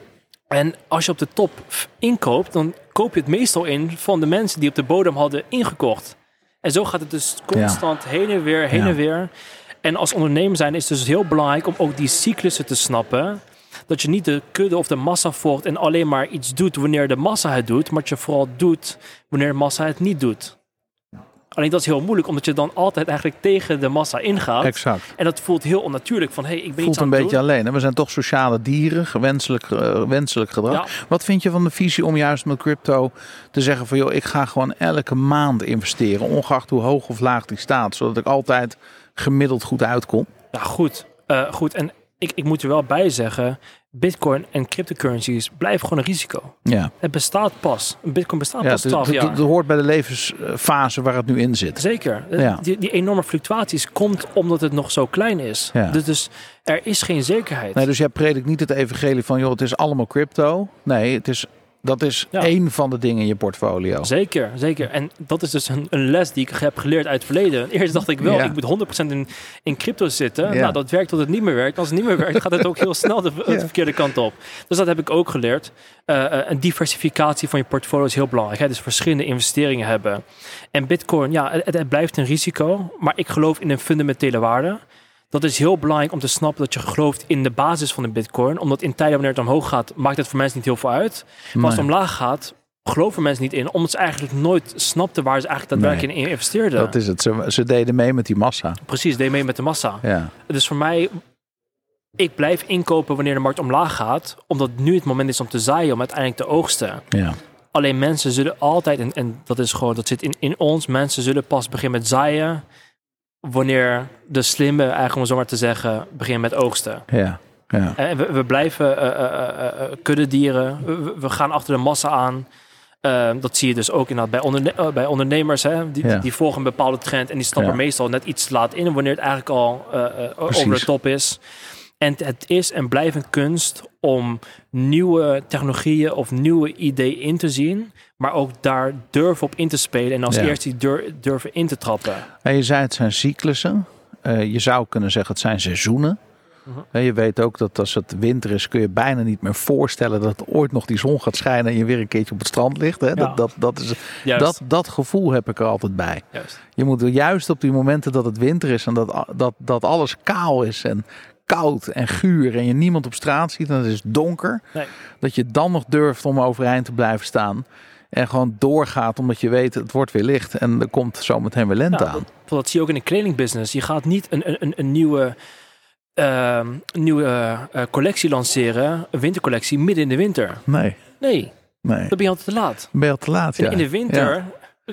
En als je op de top inkoopt, dan koop je het meestal in van de mensen die op de bodem hadden ingekocht. En zo gaat het dus constant heen en weer, heen Ja. en weer. En als ondernemer zijn is het dus heel belangrijk om ook die cyclussen te snappen. Dat je niet de kudde of de massa volgt en alleen maar iets doet wanneer de massa het doet, maar dat je vooral doet wanneer de massa het niet doet. Alleen dat is heel moeilijk, omdat je dan altijd eigenlijk tegen de massa ingaat. Exact. En dat voelt heel onnatuurlijk. Van, hey, ik ben voelt iets aan een het beetje doen. alleen. hè? We zijn toch sociale dieren, gewenselijk, eh, wenselijk gedrag. Ja. Wat vind je van de visie om juist met crypto te zeggen van joh, ik ga gewoon elke maand investeren, ongeacht hoe hoog of laag die staat, zodat ik altijd gemiddeld goed uitkom? Ja, goed. Eh, goed. En ik, ik moet er wel bij zeggen, Bitcoin en cryptocurrencies blijven gewoon een risico. Ja, Het bestaat pas. Bitcoin bestaat ja pas het, 12 het- jaar. het hoort bij de levensfase waar het nu in zit. Zeker. Ja. Die, die enorme fluctuaties komt omdat het nog zo klein is. Ja. Dus, dus er is geen zekerheid. Nee, dus jij predikt niet het evangelie van joh, het is allemaal crypto. Nee, het is, dat is Ja. één van de dingen in je portfolio. Zeker, zeker. En dat is dus een, een les die ik heb geleerd uit het verleden. Eerst dacht ik wel, Ja. ik moet 100% in, in crypto zitten. Ja. Nou, dat werkt tot het niet meer werkt. Als het niet meer werkt, gaat het ook heel snel (laughs) de, verkeerde kant op. Dus dat heb ik ook geleerd. Eh, eh, een diversificatie van je portfolio is heel belangrijk. Hè? Dus verschillende investeringen hebben. En bitcoin, ja, het, het blijft een risico. Maar ik geloof in een fundamentele waarde. Dat is heel belangrijk om te snappen dat je gelooft in de basis van de bitcoin. Omdat in tijden wanneer het omhoog gaat, maakt het voor mensen niet heel veel uit. Maar als het Nee, omlaag gaat, geloven mensen niet in. Omdat ze eigenlijk nooit snapten waar ze eigenlijk daadwerkelijk in investeerden. dat is het. Ze, ze deden mee met die massa. Precies, deed mee met de massa. Ja, Dus voor mij, ik blijf inkopen wanneer de markt omlaag gaat. Omdat nu het moment is om te zaaien, om uiteindelijk te oogsten. ja. Alleen mensen zullen altijd, en, en dat is gewoon, dat zit in, in ons, mensen zullen pas beginnen met zaaien. Wanneer de slimme, eigenlijk om zo maar te zeggen, beginnen met oogsten. ja. ja. En we, we blijven eh, eh, eh, eh, kuddedieren. We, gaan achter de massa aan. Eh, dat zie je dus ook inderdaad bij, onderne eh, bij ondernemers. Hè? Die, Ja. die volgen een bepaalde trend en die stappen Ja. meestal net iets te laat in wanneer het eigenlijk al eh, eh, over de top is. En het is en blijft een kunst om nieuwe technologieën of nieuwe ideeën in te zien, maar ook daar durven op in te spelen en als Ja. eerste die dur- durven in te trappen. En je zei het zijn cyclussen. Eh, je zou kunnen zeggen het zijn seizoenen. Mhm. Eh, Je weet ook dat als het winter is, kun je bijna niet meer voorstellen dat ooit nog die zon gaat schijnen en je weer een keertje op het strand ligt. Hè? Ja. Dat, dat, dat, is, Juist. dat, dat gevoel heb ik er altijd bij. juist. Je moet juist op die momenten dat het winter is en dat, dat, dat alles kaal is en koud en guur en je niemand op straat ziet en het is donker. Nee. Dat je dan nog durft om overeind te blijven staan. En gewoon doorgaat omdat je weet het wordt weer licht en er komt zometeen weer lente Ja, aan. dat, dat zie je ook in de kledingbusiness. Je gaat niet een, een, een nieuwe, ehm, nieuwe eh, collectie lanceren, een wintercollectie, midden in de winter. Nee, Nee, nee. dan ben je al te laat. Ben je al te laat, ja. in de winter...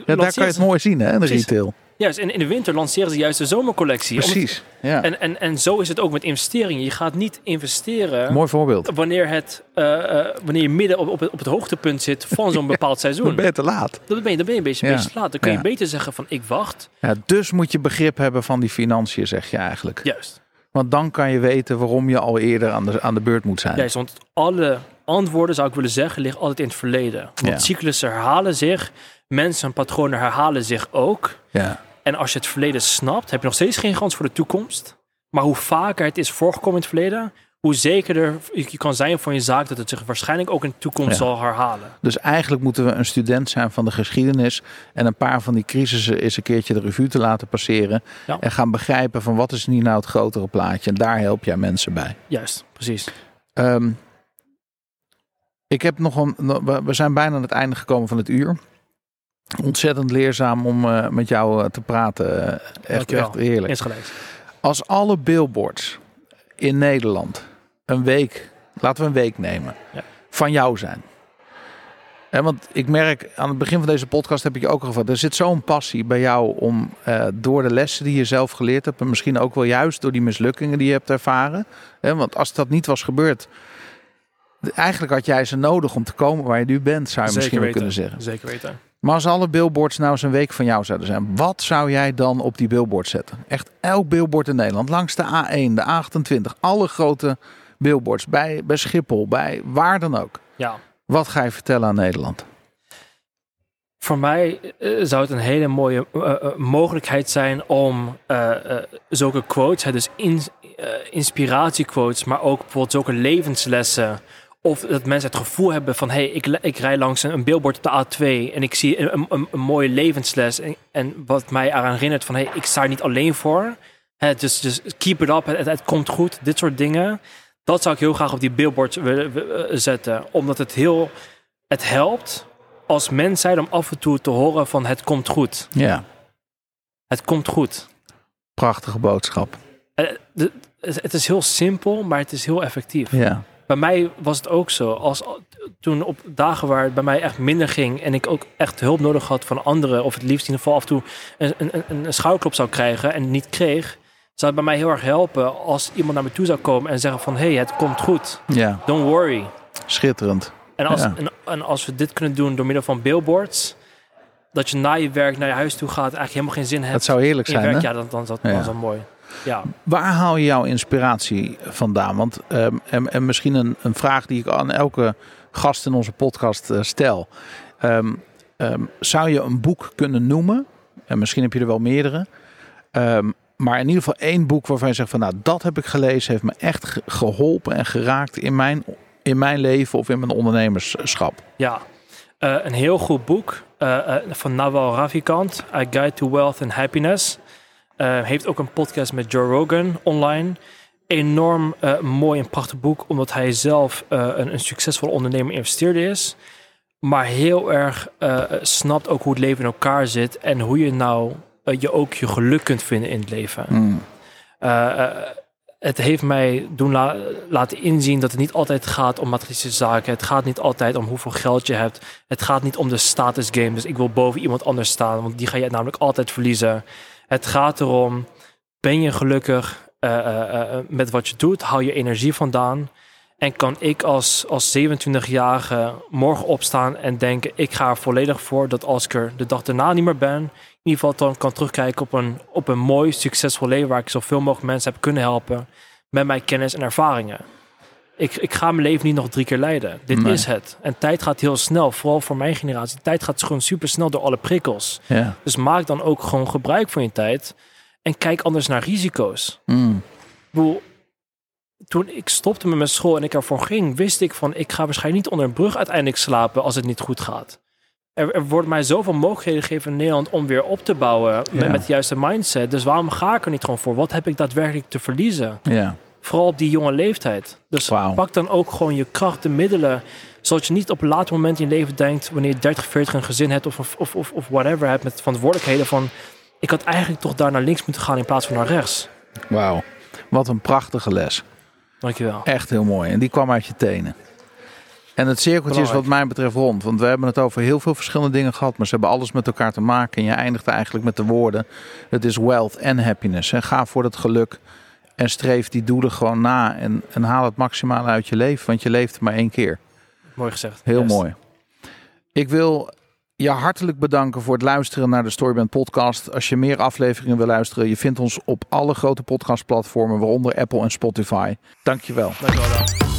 Ja, daar kan je het mooi zien, hè, in de Precies. retail. Juist, en in de winter lanceren ze juist de zomercollectie. Precies, ja. En, en, en zo is het ook met investeringen. Je gaat niet investeren Mooi voorbeeld. wanneer, het, eh, eh, wanneer je midden op, op, het, op het hoogtepunt zit van zo'n (laughs) bepaald seizoen. Dan ben je te laat. Dan ben je, dan ben je een beetje, Ja. een beetje te laat. Dan kun je Ja. beter zeggen van ik wacht. Ja, dus moet je begrip hebben van die financiën, zeg je eigenlijk. Juist. Want dan kan je weten waarom je al eerder aan de, aan de beurt moet zijn. Juist, want alle antwoorden zou ik willen zeggen liggen altijd in het verleden. Want cyclussen herhalen zich. Mensen en patronen herhalen zich ook. Ja. En als je het verleden snapt, heb je nog steeds geen kans voor de toekomst. Maar hoe vaker het is voorgekomen in het verleden, hoe zekerder je kan zijn van je zaak dat het zich waarschijnlijk ook in de toekomst Ja. zal herhalen. Dus eigenlijk moeten we een student zijn van de geschiedenis en een paar van die crisissen eens een keertje de revue te laten passeren Ja. en gaan begrijpen van wat is nu nou het grotere plaatje. En daar help jij mensen bij. Juist, precies. Ehm, ik heb nog een. We zijn bijna aan het einde gekomen van het uur. Ontzettend leerzaam om eh, met jou eh, te praten. Echt, echt heerlijk. Als alle billboards in Nederland een week, laten we een week nemen, Ja. van jou zijn. En want ik merk aan het begin van deze podcast heb ik je ook al gevraagd. Er zit zo'n passie bij jou om eh, door de lessen die je zelf geleerd hebt. En misschien ook wel juist door die mislukkingen die je hebt ervaren. Hè, want als dat niet was gebeurd. Eigenlijk had jij ze nodig om te komen waar je nu bent, zou je misschien wel kunnen zeggen. Zeker weten. Maar als alle billboards nou eens een week van jou zouden zijn, wat zou jij dan op die billboard zetten? Echt elk billboard in Nederland, langs de A1, de A28, alle grote billboards, bij, bij Schiphol, bij waar dan ook. Ja. Wat ga je vertellen aan Nederland? Voor mij eh, zou het een hele mooie eh, eh, mogelijkheid zijn om zulke quotes, hè, dus in, inspiratiequotes, maar ook bijvoorbeeld zulke levenslessen. Of dat mensen het gevoel hebben van, hé, hey, ik, ik rij langs een, een billboard op de A2 en ik zie een, een, een mooie levensles. En, en wat mij eraan herinnert van, hé, hey, ik sta er niet alleen voor. Hè, dus, dus keep it up, het, het, het komt goed, dit soort dingen. Dat zou ik heel graag op die billboards willen willen zetten. Omdat het heel, het helpt als mens zijn om af en toe te horen van het komt goed. Ja, Het komt goed. prachtige boodschap. Eh, Het het is heel simpel, maar het is heel effectief. Ja, Bij mij was het ook zo. Als, toen op dagen waar het bij mij echt minder ging en ik ook echt hulp nodig had van anderen, of het liefst in ieder geval af en toe een, een, een, schouderklop zou krijgen en niet kreeg, zou het bij mij heel erg helpen als iemand naar me toe zou komen en zeggen van hé, hey, het komt goed. ja, Don't worry. schitterend. En als, Ja. en, en als we dit kunnen doen door middel van billboards, dat je na je werk naar je huis toe gaat, eigenlijk helemaal geen zin hebt Dat zou heerlijk zijn, werk, hè? ja, dan, dan, dat, Ja. dan is dat mooi. Ja, Waar haal je jouw inspiratie vandaan? Want, ehm, en, en misschien een, een vraag die ik aan elke gast in onze podcast eh, stel. Ehm, ehm, zou je een boek kunnen noemen? En misschien heb je er wel meerdere. Maar in ieder geval één boek waarvan je zegt van nou dat heb ik gelezen, heeft me echt ge- geholpen en geraakt in mijn, in mijn leven of in mijn ondernemerschap. ja. Eh, een heel goed boek eh, van Nawal Ravikant, A Guide to Wealth and Happiness. Eh, heeft ook een podcast met Joe Rogan online. Enorm eh, mooi en prachtig boek, omdat hij zelf eh, een, een succesvol ondernemer investeerder is. Maar heel erg snapt ook hoe het leven in elkaar zit en hoe je nou je ook je geluk kunt vinden in het leven. Hmm. Het heeft mij doen la- laten inzien dat het niet altijd gaat om materiële zaken. Het gaat niet altijd om hoeveel geld je hebt. Het gaat niet om de status game. Dus ik wil boven iemand anders staan, want die ga je namelijk altijd verliezen. Het gaat erom, ben je gelukkig eh, eh, eh, met wat je doet? Hou je energie vandaan? En kan ik als, als 27-jarige morgen opstaan en denken... ik ga er volledig voor dat als ik er de dag daarna niet meer ben... in ieder geval dan kan terugkijken op een, op een mooi, succesvol leven... waar ik zoveel mogelijk mensen heb kunnen helpen met mijn kennis en ervaringen. Ik, ik ga mijn leven niet nog drie keer leiden. Dit Nee. is het. En tijd gaat heel snel, vooral voor mijn generatie. Tijd gaat gewoon super snel door alle prikkels. Ja. Dus maak dan ook gewoon gebruik van je tijd... en kijk anders naar risico's. Ik bedoel, toen ik stopte met mijn school en ik ervoor ging, wist ik van ik ga waarschijnlijk niet onder een brug uiteindelijk slapen als het niet goed gaat. Er, er wordt mij zoveel mogelijkheden gegeven in Nederland om weer op te bouwen met, met de juiste mindset. Dus waarom ga ik er niet gewoon voor? Wat heb ik daadwerkelijk te verliezen? ja. Vooral op die jonge leeftijd. Dus pak dan ook gewoon je kracht, de middelen. Zodat je niet op een later moment in je leven denkt, wanneer je 30, 40 een gezin hebt of, of, of, of whatever hebt met verantwoordelijkheden van, ik had eigenlijk toch daar naar links moeten gaan in plaats van naar rechts. Wauw, wat een prachtige les. Dankjewel. Echt heel mooi. En die kwam uit je tenen. En het cirkeltje is wat mij betreft rond. Want we hebben het over heel veel verschillende dingen gehad. Maar ze hebben alles met elkaar te maken. En je eindigt eigenlijk met de woorden. Het is wealth en happiness. En ga voor dat geluk. En streef die doelen gewoon na. En, en haal het maximale uit je leven. Want je leeft maar één keer. Mooi gezegd. Heel mooi. Ik wil je hartelijk bedanken voor het luisteren naar de Storyband podcast. Als je meer afleveringen wil luisteren, je vindt ons op alle grote podcastplatformen, waaronder Apple en Spotify. Dankjewel. Dankjewel. Dan.